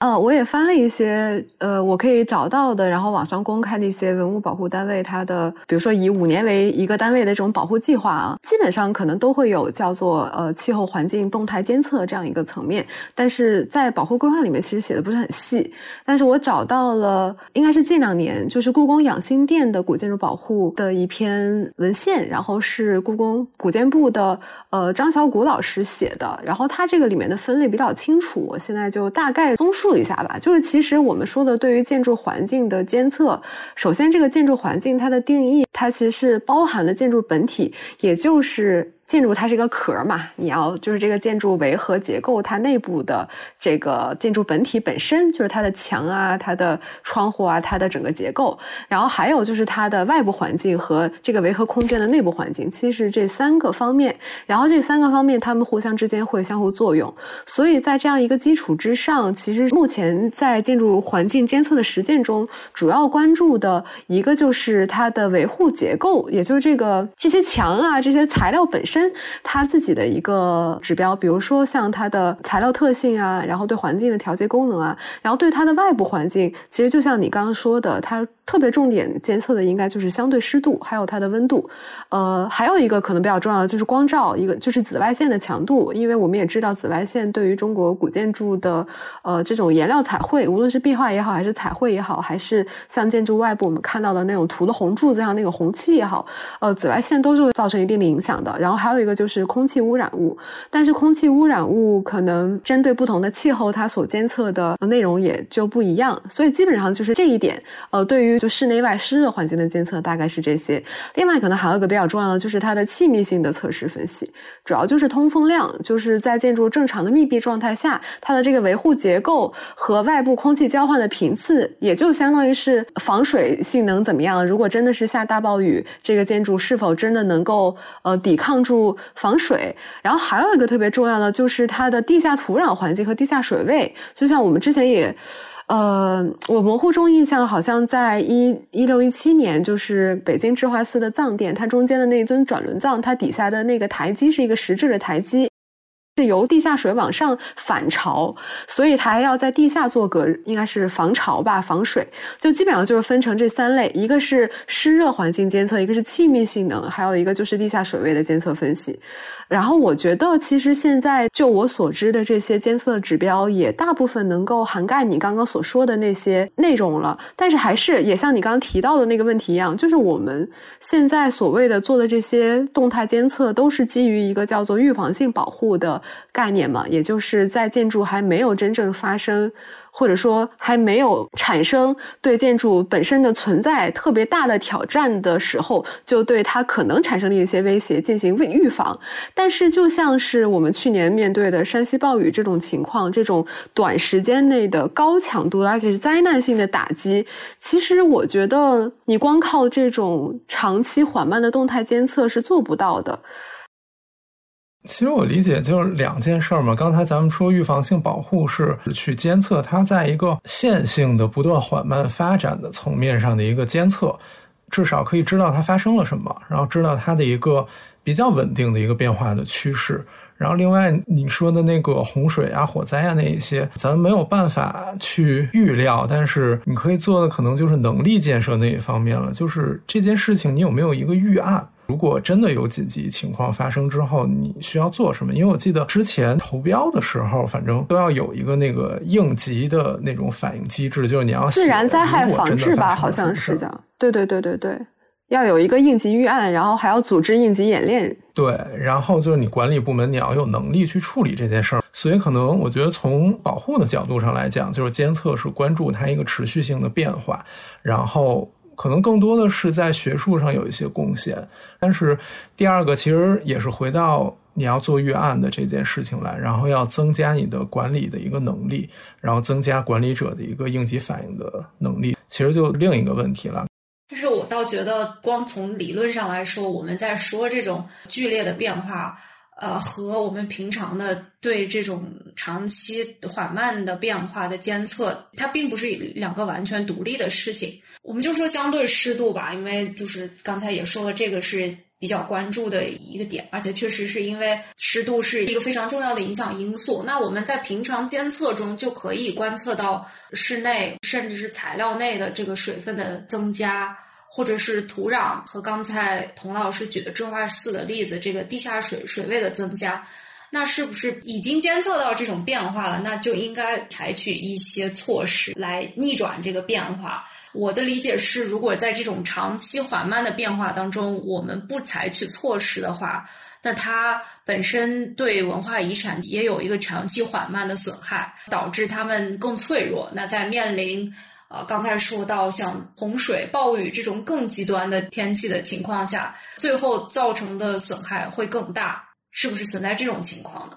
呃，我也翻了一些，呃，我可以找到的，然后网上公开的一些文物保护单位，它的，比如说以五年为一个单位的这种保护计划啊，基本上可能都会有叫做呃气候环境动态监测这样一个层面，但是在保护规划里面其实写的不是很细。但是我找到了，应该是近两年，就是故宫养心殿的古建筑保护的一篇文献，然后是故宫古建部的呃张小谷老师写的，然后他这个里面的分类比较清楚，我现在就大概综述。一下吧，就是其实我们说的对于建筑环境的监测，首先这个建筑环境它的定义，它其实是包含了建筑本体，也就是。建筑它是一个壳嘛，你要就是这个建筑维和结构，它内部的这个建筑本体本身就是它的墙啊、它的窗户啊、它的整个结构，然后还有就是它的外部环境和这个维和空间的内部环境，其实这三个方面，然后这三个方面它们互相之间会相互作用，所以在这样一个基础之上，其实目前在建筑环境监测的实践中，主要关注的一个就是它的维护结构，也就是这个这些墙啊、这些材料本身。它自己的一个指标，比如说像它的材料特性啊，然后对环境的调节功能啊，然后对它的外部环境，其实就像你刚刚说的，它特别重点监测的应该就是相对湿度，还有它的温度。呃，还有一个可能比较重要的就是光照，一个就是紫外线的强度，因为我们也知道紫外线对于中国古建筑的呃这种颜料彩绘，无论是壁画也好，还是彩绘也好，还是像建筑外部我们看到的那种涂的红柱子上那个红漆也好，呃，紫外线都是会造成一定的影响的。然后还还有一个就是空气污染物，但是空气污染物可能针对不同的气候，它所监测的内容也就不一样。所以基本上就是这一点，呃，对于就室内外湿热环境的监测大概是这些。另外，可能还有一个比较重要的就是它的气密性的测试分析，主要就是通风量，就是在建筑正常的密闭状态下，它的这个维护结构和外部空气交换的频次，也就相当于是防水性能怎么样。如果真的是下大暴雨，这个建筑是否真的能够呃抵抗住。防水，然后还有一个特别重要的就是它的地下土壤环境和地下水位。就像我们之前也，呃，我模糊中印象好像在一一六一七年，就是北京智化寺的藏殿，它中间的那尊转轮藏，它底下的那个台基是一个石质的台基。是由地下水往上反潮，所以它还要在地下做隔，应该是防潮吧，防水。就基本上就是分成这三类，一个是湿热环境监测，一个是气密性能，还有一个就是地下水位的监测分析。然后我觉得，其实现在就我所知的这些监测指标，也大部分能够涵盖你刚刚所说的那些内容了。但是还是也像你刚刚提到的那个问题一样，就是我们现在所谓的做的这些动态监测，都是基于一个叫做预防性保护的概念嘛，也就是在建筑还没有真正发生。或者说还没有产生对建筑本身的存在特别大的挑战的时候，就对它可能产生的一些威胁进行预预防。但是，就像是我们去年面对的山西暴雨这种情况，这种短时间内的高强度而且是灾难性的打击，其实我觉得你光靠这种长期缓慢的动态监测是做不到的。其实我理解就是两件事儿嘛。刚才咱们说预防性保护是去监测它在一个线性的不断缓慢发展的层面上的一个监测，至少可以知道它发生了什么，然后知道它的一个比较稳定的一个变化的趋势。然后另外你说的那个洪水啊、火灾啊那一些，咱们没有办法去预料，但是你可以做的可能就是能力建设那一方面了。就是这件事情你有没有一个预案？如果真的有紧急情况发生之后，你需要做什么？因为我记得之前投标的时候，反正都要有一个那个应急的那种反应机制，就是你要自然灾害防治吧，好像是叫对对对对对，要有一个应急预案，然后还要组织应急演练。对，然后就是你管理部门你要有能力去处理这件事儿。所以可能我觉得从保护的角度上来讲，就是监测是关注它一个持续性的变化，然后。可能更多的是在学术上有一些贡献，但是第二个其实也是回到你要做预案的这件事情来，然后要增加你的管理的一个能力，然后增加管理者的一个应急反应的能力，其实就另一个问题了。就是我倒觉得，光从理论上来说，我们在说这种剧烈的变化，呃，和我们平常的对这种长期缓慢的变化的监测，它并不是两个完全独立的事情。我们就说相对湿度吧，因为就是刚才也说了，这个是比较关注的一个点，而且确实是因为湿度是一个非常重要的影响因素。那我们在平常监测中就可以观测到室内甚至是材料内的这个水分的增加。或者是土壤和刚才童老师举的智化寺的例子，这个地下水水位的增加，那是不是已经监测到这种变化了？那就应该采取一些措施来逆转这个变化。我的理解是，如果在这种长期缓慢的变化当中，我们不采取措施的话，那它本身对文化遗产也有一个长期缓慢的损害，导致它们更脆弱。那在面临呃，刚才说到像洪水、暴雨这种更极端的天气的情况下，最后造成的损害会更大，是不是存在这种情况呢？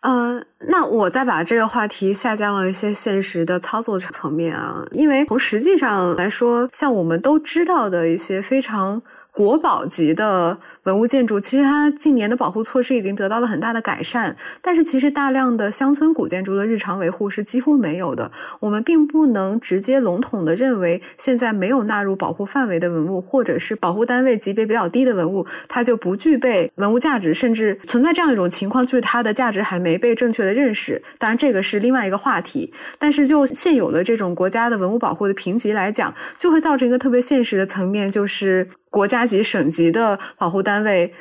呃，那我再把这个话题下降了一些现实的操作层面啊，因为从实际上来说，像我们都知道的一些非常国宝级的。文物建筑其实它近年的保护措施已经得到了很大的改善，但是其实大量的乡村古建筑的日常维护是几乎没有的。我们并不能直接笼统的认为，现在没有纳入保护范围的文物，或者是保护单位级别比较低的文物，它就不具备文物价值，甚至存在这样一种情况，就是它的价值还没被正确的认识。当然，这个是另外一个话题。但是就现有的这种国家的文物保护的评级来讲，就会造成一个特别现实的层面，就是国家级、省级的保护单。位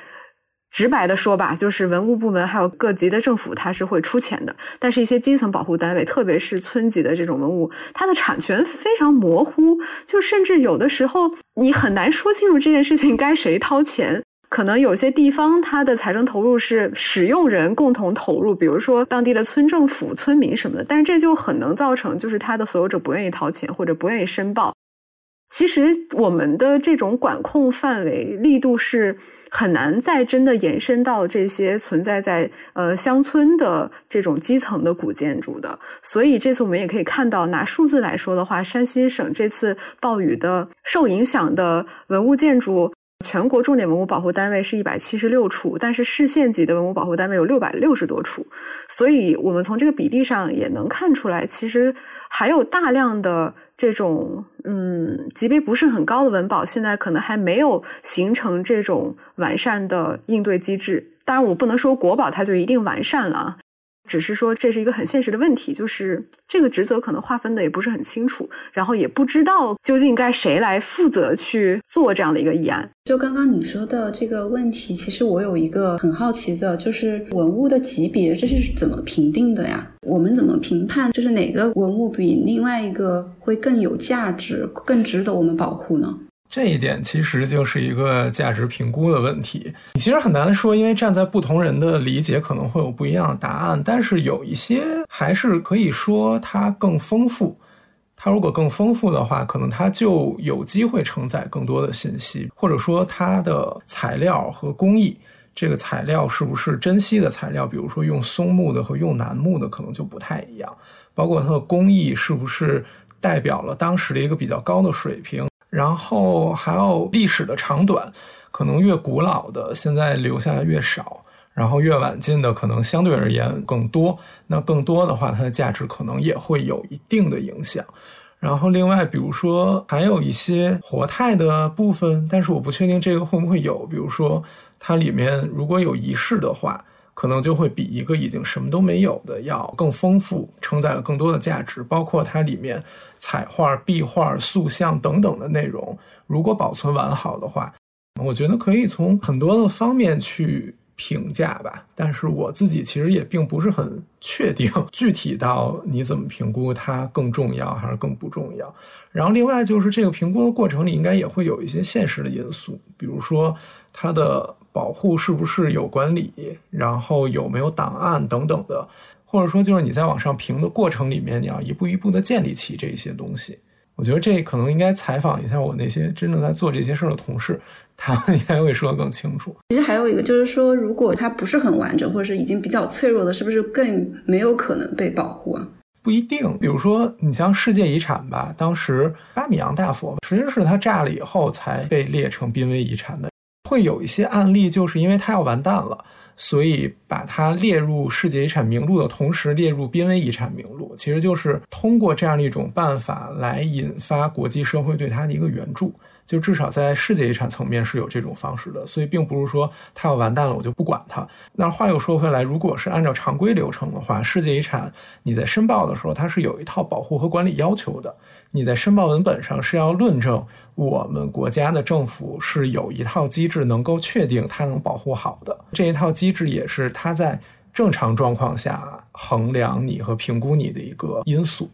直白的说吧，就是文物部门还有各级的政府，它是会出钱的。但是，一些基层保护单位，特别是村级的这种文物，它的产权非常模糊，就甚至有的时候你很难说清楚这件事情该谁掏钱。可能有些地方它的财政投入是使用人共同投入，比如说当地的村政府、村民什么的，但是这就很能造成就是它的所有者不愿意掏钱或者不愿意申报。其实我们的这种管控范围力度是很难再真的延伸到这些存在在呃乡村的这种基层的古建筑的，所以这次我们也可以看到，拿数字来说的话，山西省这次暴雨的受影响的文物建筑。全国重点文物保护单位是一百七十六处，但是市县级的文物保护单位有六百六十多处，所以我们从这个比例上也能看出来，其实还有大量的这种嗯级别不是很高的文保，现在可能还没有形成这种完善的应对机制。当然，我不能说国保它就一定完善了。只是说这是一个很现实的问题，就是这个职责可能划分的也不是很清楚，然后也不知道究竟该谁来负责去做这样的一个议案。就刚刚你说的这个问题，其实我有一个很好奇的，就是文物的级别这是怎么评定的呀？我们怎么评判，就是哪个文物比另外一个会更有价值、更值得我们保护呢？这一点其实就是一个价值评估的问题，你其实很难说，因为站在不同人的理解可能会有不一样的答案。但是有一些还是可以说它更丰富，它如果更丰富的话，可能它就有机会承载更多的信息，或者说它的材料和工艺，这个材料是不是珍稀的材料，比如说用松木的和用楠木的可能就不太一样，包括它的工艺是不是代表了当时的一个比较高的水平。然后还有历史的长短，可能越古老的现在留下的越少，然后越晚近的可能相对而言更多。那更多的话，它的价值可能也会有一定的影响。然后另外，比如说还有一些活态的部分，但是我不确定这个会不会有。比如说它里面如果有仪式的话。可能就会比一个已经什么都没有的要更丰富，承载了更多的价值，包括它里面彩画、壁画、塑像等等的内容。如果保存完好的话，我觉得可以从很多的方面去评价吧。但是我自己其实也并不是很确定，具体到你怎么评估它更重要还是更不重要。然后另外就是这个评估的过程里，应该也会有一些现实的因素，比如说它的。保护是不是有管理，然后有没有档案等等的，或者说就是你在往上评的过程里面，你要一步一步的建立起这些东西。我觉得这可能应该采访一下我那些真正在做这些事儿的同事，他们应该会说的更清楚。其实还有一个就是说，如果它不是很完整，或者是已经比较脆弱的，是不是更没有可能被保护啊？不一定。比如说你像世界遗产吧，当时巴米扬大佛实际是它炸了以后才被列成濒危遗产的。会有一些案例，就是因为它要完蛋了，所以把它列入世界遗产名录的同时列入濒危遗产名录，其实就是通过这样的一种办法来引发国际社会对它的一个援助。就至少在世界遗产层面是有这种方式的，所以并不是说它要完蛋了我就不管它。那话又说回来，如果是按照常规流程的话，世界遗产你在申报的时候，它是有一套保护和管理要求的。你在申报文本上是要论证我们国家的政府是有一套机制能够确定它能保护好的。这一套机制也是它在正常状况下衡量你和评估你的一个因素。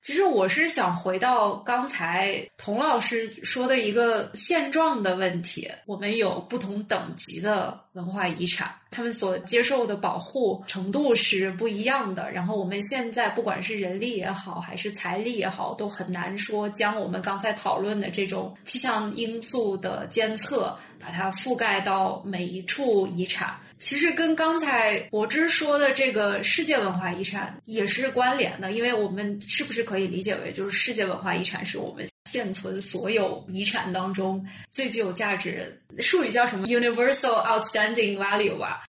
其实我是想回到刚才童老师说的一个现状的问题。我们有不同等级的文化遗产，他们所接受的保护程度是不一样的。然后我们现在不管是人力也好，还是财力也好，都很难说将我们刚才讨论的这种气象因素的监测，把它覆盖到每一处遗产。其实跟刚才柏芝说的这个世界文化遗产也是关联的，因为我们是不是可以理解为，就是世界文化遗产是我们现存所有遗产当中最具有价值，术语叫什么？Universal Outstanding Value 吧。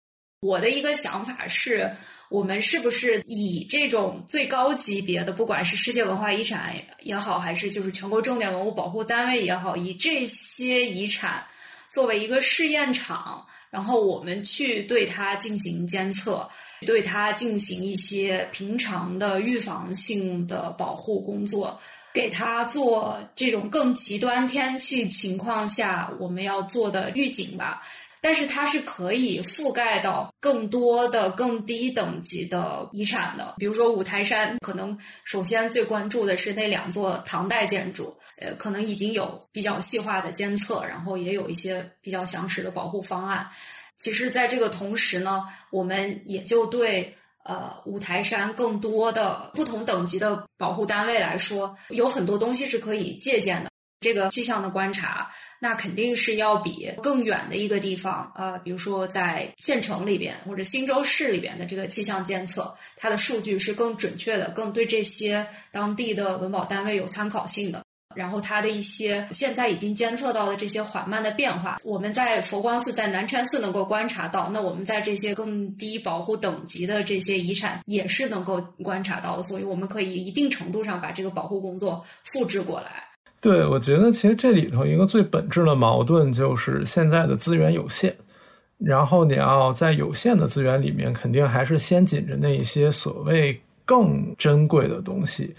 我的一个想法是，我们是不是以这种最高级别的，不管是世界文化遗产也好，还是就是全国重点文物保护单位也好，以这些遗产作为一个试验场。然后我们去对它进行监测，对它进行一些平常的预防性的保护工作，给它做这种更极端天气情况下我们要做的预警吧。但是它是可以覆盖到更多的更低等级的遗产的，比如说五台山，可能首先最关注的是那两座唐代建筑，呃，可能已经有比较细化的监测，然后也有一些比较详实的保护方案。其实，在这个同时呢，我们也就对呃五台山更多的不同等级的保护单位来说，有很多东西是可以借鉴的。这个气象的观察，那肯定是要比更远的一个地方，呃，比如说在县城里边或者新州市里边的这个气象监测，它的数据是更准确的，更对这些当地的文保单位有参考性的。然后它的一些现在已经监测到的这些缓慢的变化，我们在佛光寺、在南禅寺能够观察到，那我们在这些更低保护等级的这些遗产也是能够观察到的，所以我们可以一定程度上把这个保护工作复制过来。对，我觉得其实这里头一个最本质的矛盾就是现在的资源有限，然后你要在有限的资源里面，肯定还是先紧着那一些所谓更珍贵的东西。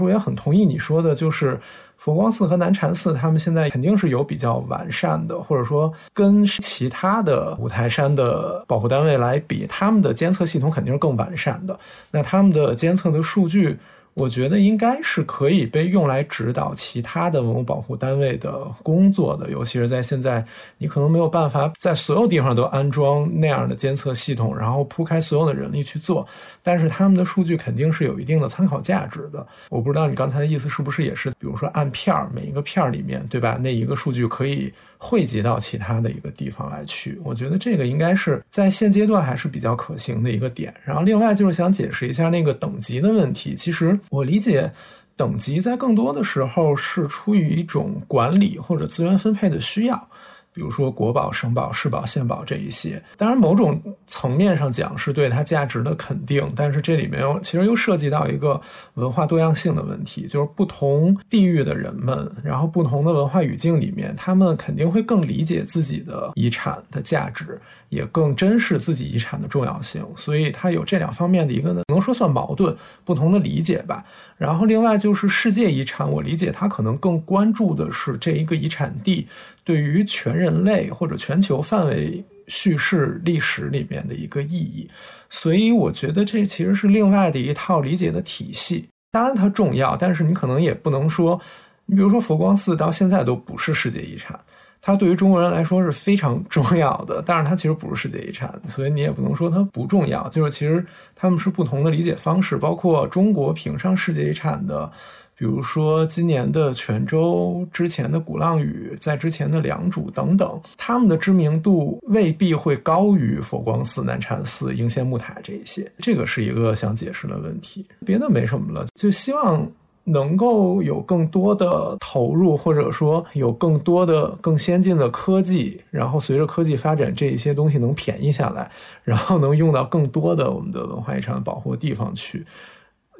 我也很同意你说的，就是佛光寺和南禅寺，他们现在肯定是有比较完善的，或者说跟其他的五台山的保护单位来比，他们的监测系统肯定是更完善的。那他们的监测的数据。我觉得应该是可以被用来指导其他的文物保护单位的工作的，尤其是在现在，你可能没有办法在所有地方都安装那样的监测系统，然后铺开所有的人力去做。但是他们的数据肯定是有一定的参考价值的。我不知道你刚才的意思是不是也是，比如说按片儿，每一个片儿里面，对吧？那一个数据可以。汇集到其他的一个地方来去，我觉得这个应该是在现阶段还是比较可行的一个点。然后另外就是想解释一下那个等级的问题。其实我理解，等级在更多的时候是出于一种管理或者资源分配的需要。比如说国宝、省宝、市宝、县宝这一些，当然某种层面上讲是对它价值的肯定，但是这里面又其实又涉及到一个文化多样性的问题，就是不同地域的人们，然后不同的文化语境里面，他们肯定会更理解自己的遗产的价值。也更珍视自己遗产的重要性，所以它有这两方面的一个呢，能说算矛盾，不同的理解吧。然后另外就是世界遗产，我理解它可能更关注的是这一个遗产地对于全人类或者全球范围叙事历史里面的一个意义，所以我觉得这其实是另外的一套理解的体系。当然它重要，但是你可能也不能说，你比如说佛光寺到现在都不是世界遗产。它对于中国人来说是非常重要的，但是它其实不是世界遗产，所以你也不能说它不重要。就是其实他们是不同的理解方式，包括中国评上世界遗产的，比如说今年的泉州、之前的鼓浪屿、在之前的良渚等等，他们的知名度未必会高于佛光寺、南禅寺、应县木塔这一些。这个是一个想解释的问题，别的没什么了，就希望。能够有更多的投入，或者说有更多的更先进的科技，然后随着科技发展，这一些东西能便宜下来，然后能用到更多的我们的文化遗产保护地方去。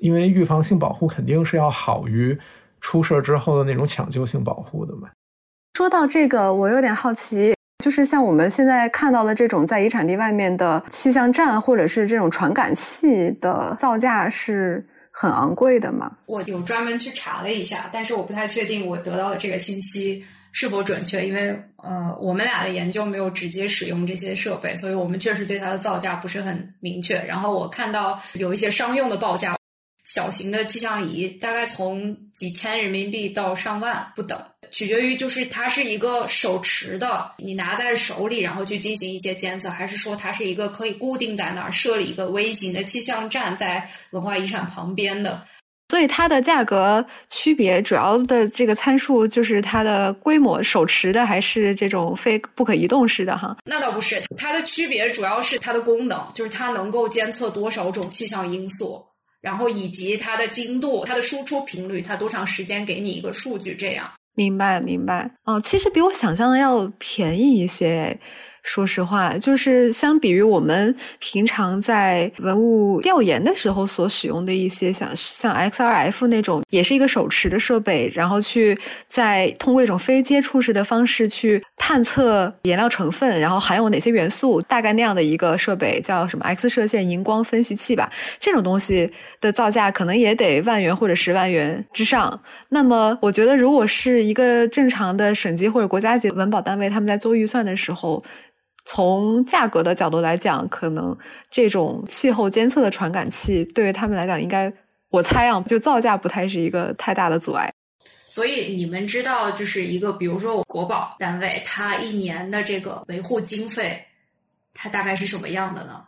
因为预防性保护肯定是要好于出事之后的那种抢救性保护的嘛。说到这个，我有点好奇，就是像我们现在看到的这种在遗产地外面的气象站，或者是这种传感器的造价是。很昂贵的嘛？我有专门去查了一下，但是我不太确定我得到的这个信息是否准确，因为呃，我们俩的研究没有直接使用这些设备，所以我们确实对它的造价不是很明确。然后我看到有一些商用的报价，小型的气象仪大概从几千人民币到上万不等。取决于就是它是一个手持的，你拿在手里，然后去进行一些监测，还是说它是一个可以固定在那儿设立一个微型的气象站在文化遗产旁边的？所以它的价格区别主要的这个参数就是它的规模，手持的还是这种非不可移动式的哈？那倒不是，它的区别主要是它的功能，就是它能够监测多少种气象因素，然后以及它的精度、它的输出频率，它多长时间给你一个数据这样。明白，明白。哦，其实比我想象的要便宜一些。说实话，就是相比于我们平常在文物调研的时候所使用的一些像像 XRF 那种，也是一个手持的设备，然后去在通过一种非接触式的方式去探测颜料成分，然后含有哪些元素，大概那样的一个设备叫什么 X 射线荧光分析器吧。这种东西的造价可能也得万元或者十万元之上。那么，我觉得如果是一个正常的省级或者国家级文保单位，他们在做预算的时候。从价格的角度来讲，可能这种气候监测的传感器对于他们来讲，应该我猜啊，就造价不太是一个太大的阻碍。所以你们知道，就是一个比如说国保单位，它一年的这个维护经费，它大概是什么样的呢？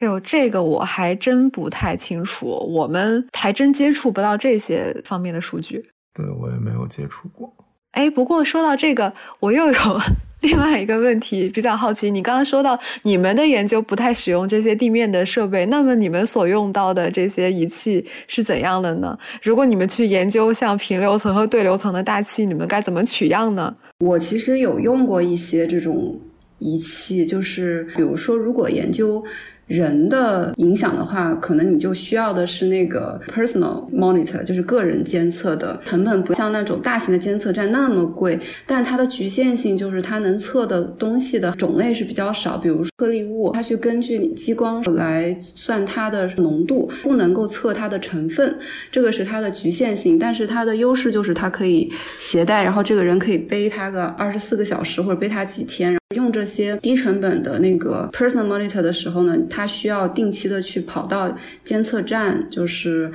哎呦，这个我还真不太清楚，我们还真接触不到这些方面的数据。对我也没有接触过。哎，不过说到这个，我又有。另外一个问题比较好奇，你刚刚说到你们的研究不太使用这些地面的设备，那么你们所用到的这些仪器是怎样的呢？如果你们去研究像平流层和对流层的大气，你们该怎么取样呢？我其实有用过一些这种仪器，就是比如说，如果研究。人的影响的话，可能你就需要的是那个 personal monitor，就是个人监测的，成本不像那种大型的监测站那么贵，但它的局限性就是它能测的东西的种类是比较少，比如说颗粒物，它去根据激光来算它的浓度，不能够测它的成分，这个是它的局限性。但是它的优势就是它可以携带，然后这个人可以背它个二十四个小时或者背它几天。用这些低成本的那个 personal monitor 的时候呢，它它需要定期的去跑到监测站，就是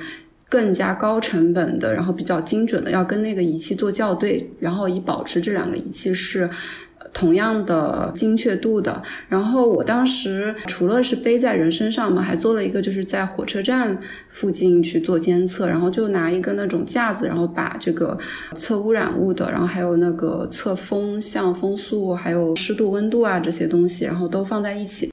更加高成本的，然后比较精准的，要跟那个仪器做校对，然后以保持这两个仪器是。同样的精确度的，然后我当时除了是背在人身上嘛，还做了一个就是在火车站附近去做监测，然后就拿一个那种架子，然后把这个测污染物的，然后还有那个测风向、风速、还有湿度、温度啊这些东西，然后都放在一起。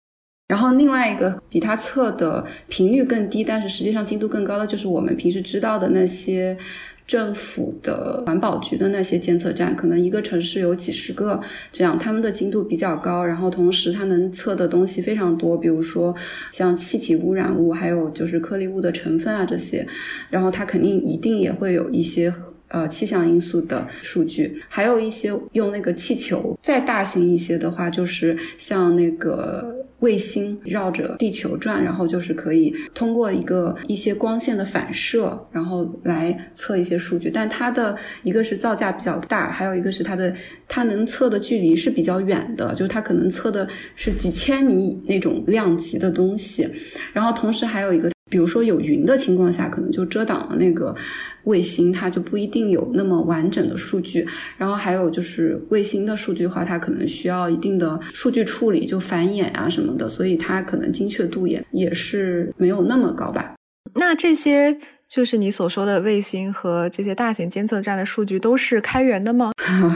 然后另外一个比它测的频率更低，但是实际上精度更高的，就是我们平时知道的那些。政府的环保局的那些监测站，可能一个城市有几十个，这样他们的精度比较高，然后同时它能测的东西非常多，比如说像气体污染物，还有就是颗粒物的成分啊这些，然后它肯定一定也会有一些。呃，气象因素的数据，还有一些用那个气球，再大型一些的话，就是像那个卫星绕着地球转，然后就是可以通过一个一些光线的反射，然后来测一些数据。但它的一个是造价比较大，还有一个是它的它能测的距离是比较远的，就是它可能测的是几千米那种量级的东西。然后同时还有一个。比如说有云的情况下，可能就遮挡了那个卫星，它就不一定有那么完整的数据。然后还有就是卫星的数据的话，它可能需要一定的数据处理，就繁衍啊什么的，所以它可能精确度也也是没有那么高吧。那这些就是你所说的卫星和这些大型监测站的数据都是开源的吗？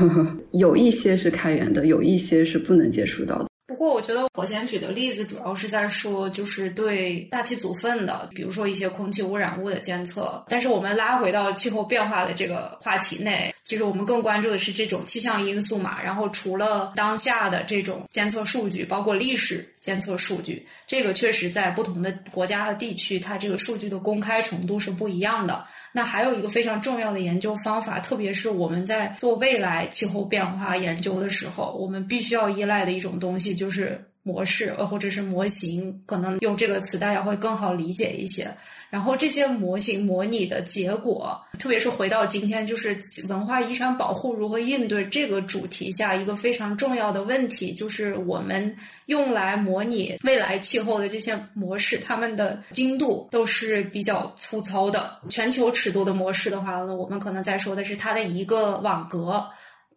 有一些是开源的，有一些是不能接触到的。不过我觉得我先举的例子主要是在说，就是对大气组分的，比如说一些空气污染物的监测。但是我们拉回到气候变化的这个话题内，其实我们更关注的是这种气象因素嘛。然后除了当下的这种监测数据，包括历史监测数据，这个确实在不同的国家和地区，它这个数据的公开程度是不一样的。那还有一个非常重要的研究方法，特别是我们在做未来气候变化研究的时候，我们必须要依赖的一种东西就是模式，呃，或者是模型，可能用这个词大家会更好理解一些。然后这些模型模拟的结果，特别是回到今天，就是文化遗产保护如何应对这个主题下一个非常重要的问题，就是我们用来模拟未来气候的这些模式，它们的精度都是比较粗糙的。全球尺度的模式的话，我们可能在说的是它的一个网格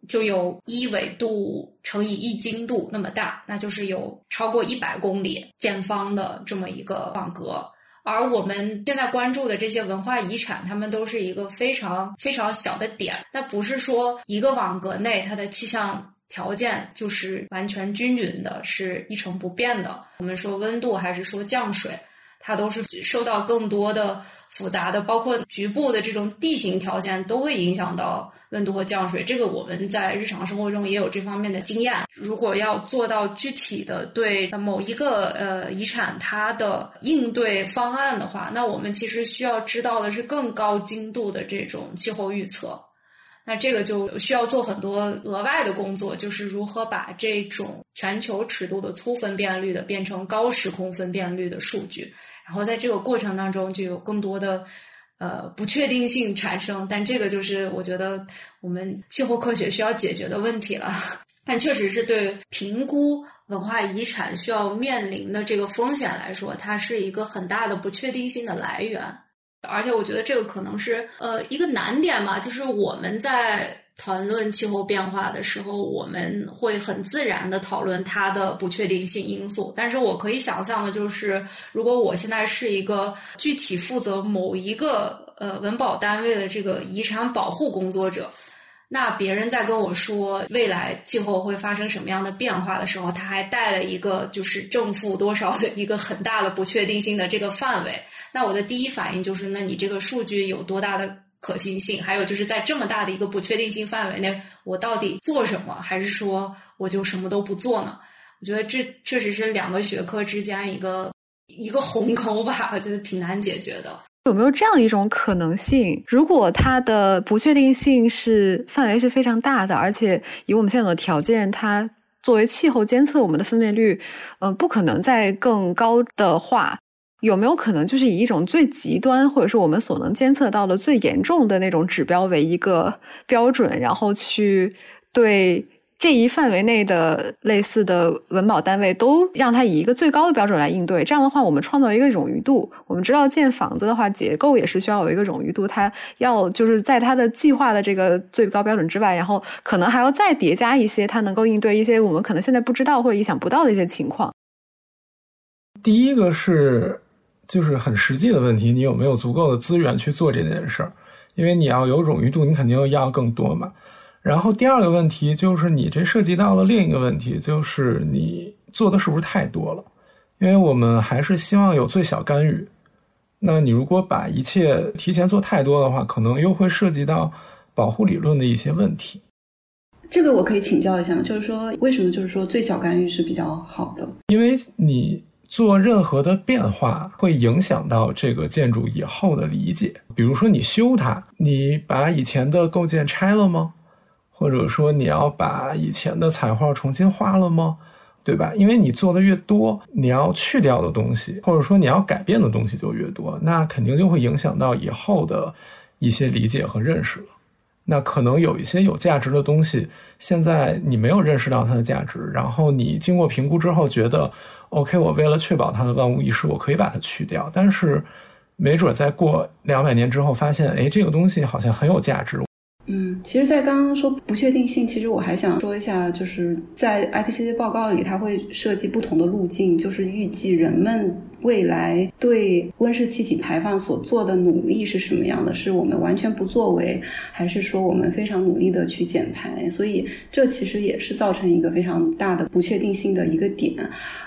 就有一纬度乘以一经度那么大，那就是有超过一百公里见方的这么一个网格。而我们现在关注的这些文化遗产，它们都是一个非常非常小的点。那不是说一个网格内它的气象条件就是完全均匀的，是一成不变的。我们说温度还是说降水，它都是受到更多的。复杂的，包括局部的这种地形条件，都会影响到温度和降水。这个我们在日常生活中也有这方面的经验。如果要做到具体的对某一个呃遗产它的应对方案的话，那我们其实需要知道的是更高精度的这种气候预测。那这个就需要做很多额外的工作，就是如何把这种全球尺度的粗分辨率的变成高时空分辨率的数据。然后在这个过程当中，就有更多的呃不确定性产生，但这个就是我觉得我们气候科学需要解决的问题了。但确实是对评估文化遗产需要面临的这个风险来说，它是一个很大的不确定性的来源。而且我觉得这个可能是呃一个难点嘛，就是我们在。谈论气候变化的时候，我们会很自然的讨论它的不确定性因素。但是我可以想象的就是，如果我现在是一个具体负责某一个呃文保单位的这个遗产保护工作者，那别人在跟我说未来气候会发生什么样的变化的时候，他还带了一个就是正负多少的一个很大的不确定性的这个范围，那我的第一反应就是，那你这个数据有多大的？可行性，还有就是在这么大的一个不确定性范围内，我到底做什么，还是说我就什么都不做呢？我觉得这确实是两个学科之间一个一个鸿沟吧，我觉得挺难解决的。有没有这样一种可能性？如果它的不确定性是范围是非常大的，而且以我们现有的条件，它作为气候监测，我们的分辨率，嗯，不可能再更高的话。有没有可能就是以一种最极端，或者是我们所能监测到的最严重的那种指标为一个标准，然后去对这一范围内的类似的文保单位都让它以一个最高的标准来应对？这样的话，我们创造一个冗余度。我们知道建房子的话，结构也是需要有一个冗余度，它要就是在它的计划的这个最高标准之外，然后可能还要再叠加一些，它能够应对一些我们可能现在不知道或者意想不到的一些情况。第一个是。就是很实际的问题，你有没有足够的资源去做这件事儿？因为你要有冗余度，你肯定要更多嘛。然后第二个问题就是，你这涉及到了另一个问题，就是你做的是不是太多了？因为我们还是希望有最小干预。那你如果把一切提前做太多的话，可能又会涉及到保护理论的一些问题。这个我可以请教一下，就是说为什么就是说最小干预是比较好的？因为你。做任何的变化会影响到这个建筑以后的理解。比如说，你修它，你把以前的构件拆了吗？或者说，你要把以前的彩画重新画了吗？对吧？因为你做的越多，你要去掉的东西，或者说你要改变的东西就越多，那肯定就会影响到以后的一些理解和认识了。那可能有一些有价值的东西，现在你没有认识到它的价值，然后你经过评估之后觉得。OK，我为了确保它的万无一失，我可以把它去掉。但是，没准在过两百年之后，发现，哎，这个东西好像很有价值。嗯，其实，在刚刚说不确定性，其实我还想说一下，就是在 IPCC 报告里，它会设计不同的路径，就是预计人们未来对温室气体排放所做的努力是什么样的？是我们完全不作为，还是说我们非常努力的去减排？所以这其实也是造成一个非常大的不确定性的一个点。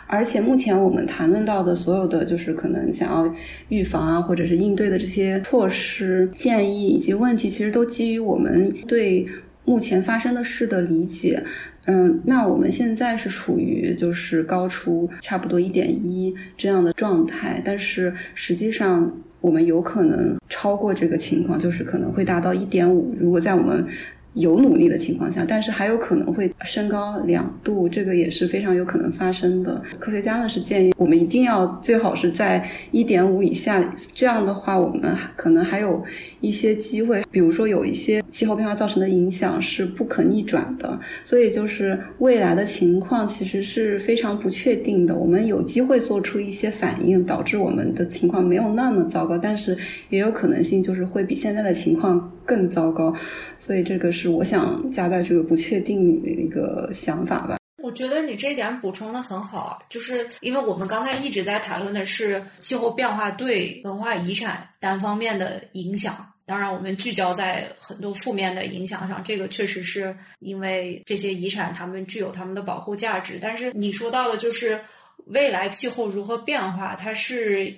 而且目前我们谈论到的所有的，就是可能想要预防啊，或者是应对的这些措施、建议以及问题，其实都基于我们对目前发生的事的理解。嗯，那我们现在是处于就是高出差不多一点一这样的状态，但是实际上我们有可能超过这个情况，就是可能会达到一点五。如果在我们有努力的情况下，但是还有可能会升高两度，这个也是非常有可能发生的。科学家呢是建议我们一定要最好是在一点五以下，这样的话我们可能还有一些机会。比如说有一些气候变化造成的影响是不可逆转的，所以就是未来的情况其实是非常不确定的。我们有机会做出一些反应，导致我们的情况没有那么糟糕，但是也有可能性就是会比现在的情况更糟糕。所以这个是我想加在这个不确定的一个想法吧。我觉得你这点补充的很好，就是因为我们刚才一直在谈论的是气候变化对文化遗产单方面的影响。当然，我们聚焦在很多负面的影响上，这个确实是因为这些遗产它们具有它们的保护价值。但是你说到的就是未来气候如何变化，它是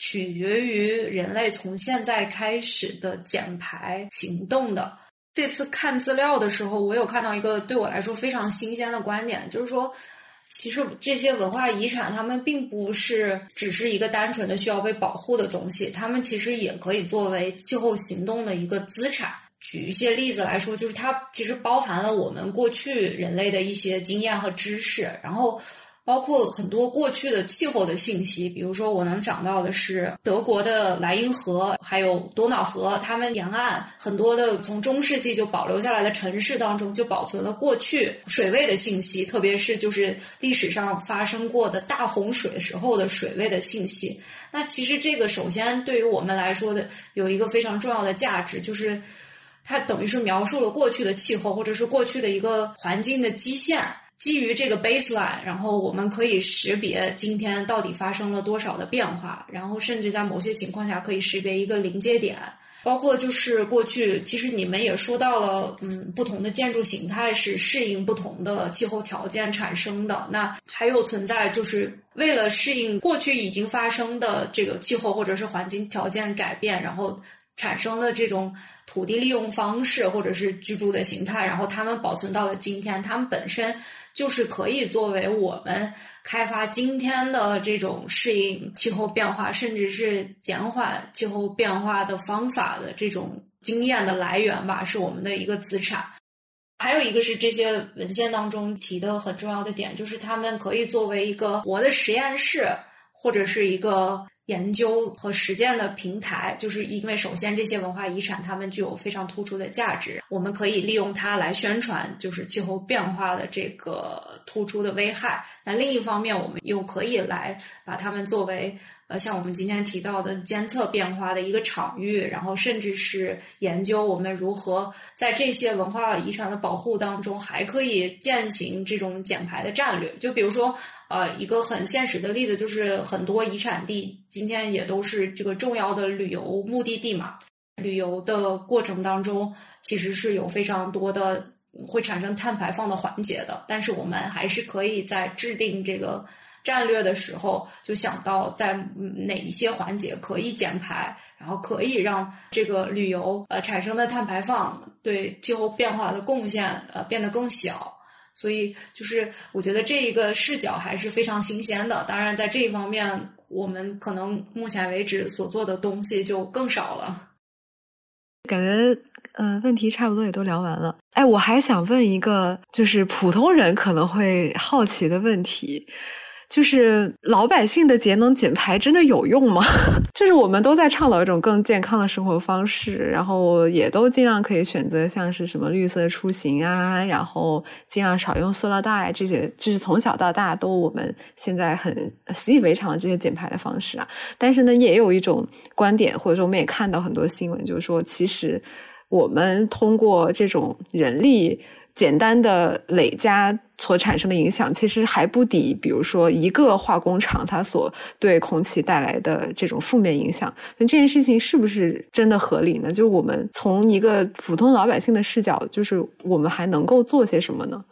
取决于人类从现在开始的减排行动的。这次看资料的时候，我有看到一个对我来说非常新鲜的观点，就是说，其实这些文化遗产，它们并不是只是一个单纯的需要被保护的东西，它们其实也可以作为气候行动的一个资产。举一些例子来说，就是它其实包含了我们过去人类的一些经验和知识，然后。包括很多过去的气候的信息，比如说我能想到的是德国的莱茵河，还有多瑙河，它们沿岸很多的从中世纪就保留下来的城市当中，就保存了过去水位的信息，特别是就是历史上发生过的大洪水时候的水位的信息。那其实这个首先对于我们来说的有一个非常重要的价值，就是它等于是描述了过去的气候或者是过去的一个环境的基线。基于这个 baseline，然后我们可以识别今天到底发生了多少的变化，然后甚至在某些情况下可以识别一个临界点。包括就是过去，其实你们也说到了，嗯，不同的建筑形态是适应不同的气候条件产生的。那还有存在就是为了适应过去已经发生的这个气候或者是环境条件改变，然后产生了这种土地利用方式或者是居住的形态，然后它们保存到了今天，它们本身。就是可以作为我们开发今天的这种适应气候变化，甚至是减缓气候变化的方法的这种经验的来源吧，是我们的一个资产。还有一个是这些文献当中提的很重要的点，就是他们可以作为一个活的实验室，或者是一个。研究和实践的平台，就是因为首先这些文化遗产它们具有非常突出的价值，我们可以利用它来宣传，就是气候变化的这个突出的危害。那另一方面，我们又可以来把它们作为。呃，像我们今天提到的监测变化的一个场域，然后甚至是研究我们如何在这些文化遗产的保护当中，还可以践行这种减排的战略。就比如说，呃，一个很现实的例子，就是很多遗产地今天也都是这个重要的旅游目的地嘛。旅游的过程当中，其实是有非常多的会产生碳排放的环节的，但是我们还是可以在制定这个。战略的时候，就想到在哪一些环节可以减排，然后可以让这个旅游呃产生的碳排放对气候变化的贡献呃变得更小。所以，就是我觉得这一个视角还是非常新鲜的。当然，在这一方面，我们可能目前为止所做的东西就更少了。感觉呃，问题差不多也都聊完了。哎，我还想问一个，就是普通人可能会好奇的问题。就是老百姓的节能减排真的有用吗？就是我们都在倡导一种更健康的生活方式，然后也都尽量可以选择像是什么绿色出行啊，然后尽量少用塑料袋这些，就是从小到大都我们现在很习以为常的这些减排的方式啊。但是呢，也有一种观点，或者说我们也看到很多新闻，就是说其实我们通过这种人力。简单的累加所产生的影响，其实还不抵，比如说一个化工厂它所对空气带来的这种负面影响。那这件事情是不是真的合理呢？就是我们从一个普通老百姓的视角，就是我们还能够做些什么呢？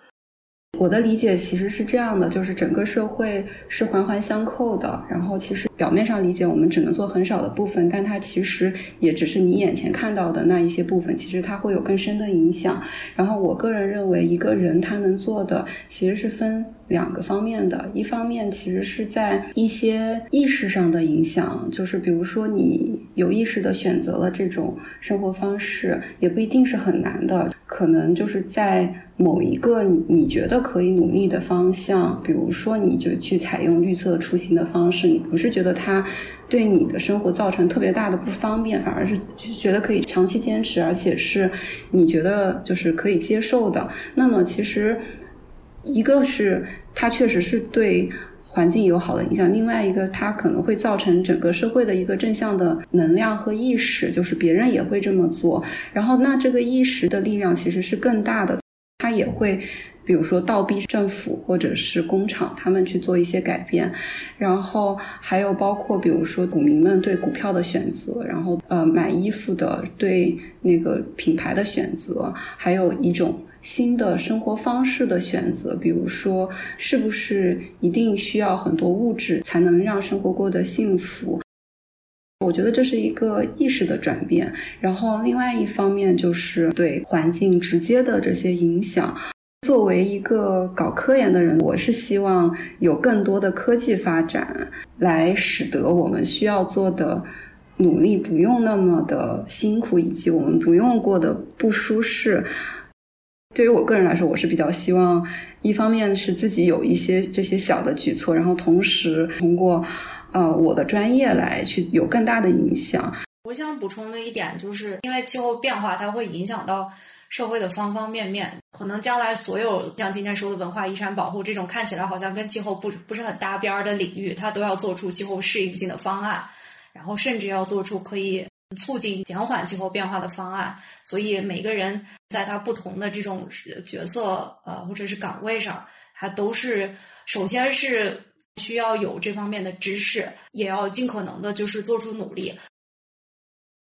我的理解其实是这样的，就是整个社会是环环相扣的。然后其实表面上理解，我们只能做很少的部分，但它其实也只是你眼前看到的那一些部分。其实它会有更深的影响。然后我个人认为，一个人他能做的其实是分两个方面的。一方面其实是在一些意识上的影响，就是比如说你有意识的选择了这种生活方式，也不一定是很难的，可能就是在。某一个你你觉得可以努力的方向，比如说你就去采用绿色出行的方式，你不是觉得它对你的生活造成特别大的不方便，反而是觉得可以长期坚持，而且是你觉得就是可以接受的。那么其实一个是它确实是对环境有好的影响，另外一个它可能会造成整个社会的一个正向的能量和意识，就是别人也会这么做。然后那这个意识的力量其实是更大的。他也会，比如说倒逼政府或者是工厂，他们去做一些改变，然后还有包括比如说股民们对股票的选择，然后呃买衣服的对那个品牌的选择，还有一种新的生活方式的选择，比如说是不是一定需要很多物质才能让生活过得幸福？我觉得这是一个意识的转变，然后另外一方面就是对环境直接的这些影响。作为一个搞科研的人，我是希望有更多的科技发展，来使得我们需要做的努力不用那么的辛苦，以及我们不用过的不舒适。对于我个人来说，我是比较希望，一方面是自己有一些这些小的举措，然后同时通过。呃，我的专业来去有更大的影响。我想补充的一点就是，因为气候变化，它会影响到社会的方方面面。可能将来所有像今天说的文化遗产保护这种看起来好像跟气候不不是很搭边儿的领域，它都要做出气候适应性的方案，然后甚至要做出可以促进减缓气候变化的方案。所以每个人在他不同的这种角色呃或者是岗位上，他都是首先是。需要有这方面的知识，也要尽可能的，就是做出努力。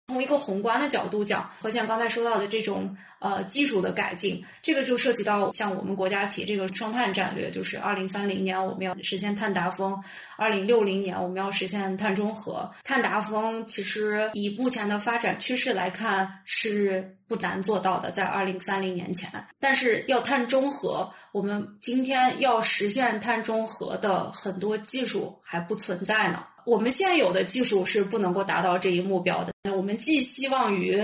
从一个宏观的角度讲，和像刚才说到的这种呃技术的改进，这个就涉及到像我们国家提这个双碳战略，就是二零三零年我们要实现碳达峰，二零六零年我们要实现碳中和。碳达峰其实以目前的发展趋势来看是不难做到的，在二零三零年前。但是要碳中和，我们今天要实现碳中和的很多技术还不存在呢。我们现有的技术是不能够达到这一目标的。那我们寄希望于，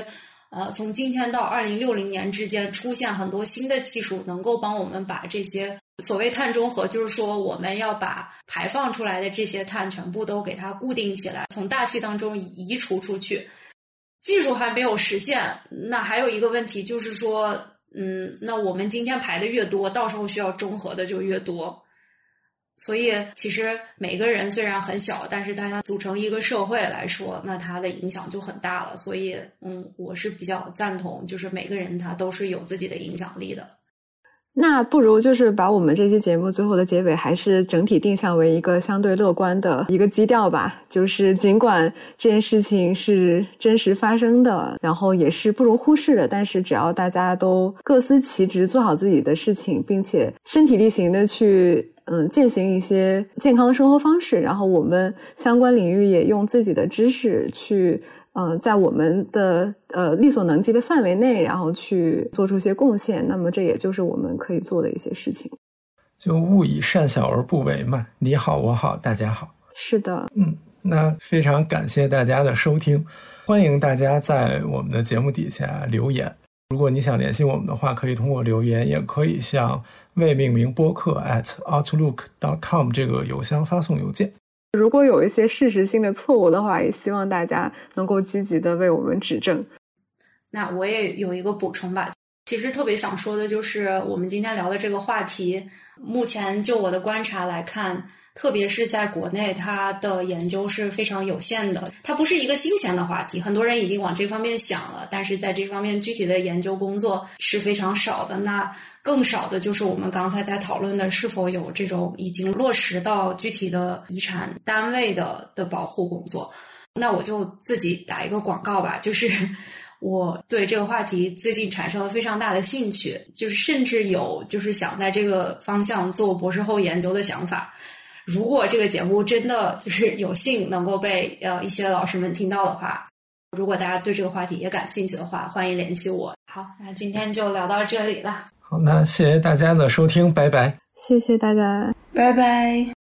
呃，从今天到二零六零年之间出现很多新的技术，能够帮我们把这些所谓碳中和，就是说我们要把排放出来的这些碳全部都给它固定起来，从大气当中移除出去。技术还没有实现，那还有一个问题就是说，嗯，那我们今天排的越多，到时候需要中和的就越多。所以，其实每个人虽然很小，但是大家组成一个社会来说，那他的影响就很大了。所以，嗯，我是比较赞同，就是每个人他都是有自己的影响力的。那不如就是把我们这期节目最后的结尾，还是整体定向为一个相对乐观的一个基调吧。就是尽管这件事情是真实发生的，然后也是不容忽视的，但是只要大家都各司其职，做好自己的事情，并且身体力行的去。嗯，践行一些健康的生活方式，然后我们相关领域也用自己的知识去，呃，在我们的呃力所能及的范围内，然后去做出一些贡献。那么，这也就是我们可以做的一些事情。就勿以善小而不为嘛，你好，我好，大家好。是的，嗯，那非常感谢大家的收听，欢迎大家在我们的节目底下留言。如果你想联系我们的话，可以通过留言，也可以向未命名播客 at outlook dot com 这个邮箱发送邮件。如果有一些事实性的错误的话，也希望大家能够积极的为我们指正。那我也有一个补充吧，其实特别想说的就是，我们今天聊的这个话题，目前就我的观察来看，特别是在国内，它的研究是非常有限的，它不是一个新鲜的话题，很多人已经往这方面想了，但是在这方面具体的研究工作是非常少的。那更少的就是我们刚才在讨论的，是否有这种已经落实到具体的遗产单位的的保护工作。那我就自己打一个广告吧，就是 我对这个话题最近产生了非常大的兴趣，就是甚至有就是想在这个方向做博士后研究的想法。如果这个节目真的就是 有幸能够被呃一些老师们听到的话，如果大家对这个话题也感兴趣的话，欢迎联系我。好，那今天就聊到这里了。好，那谢谢大家的收听，拜拜。谢谢大家，拜拜。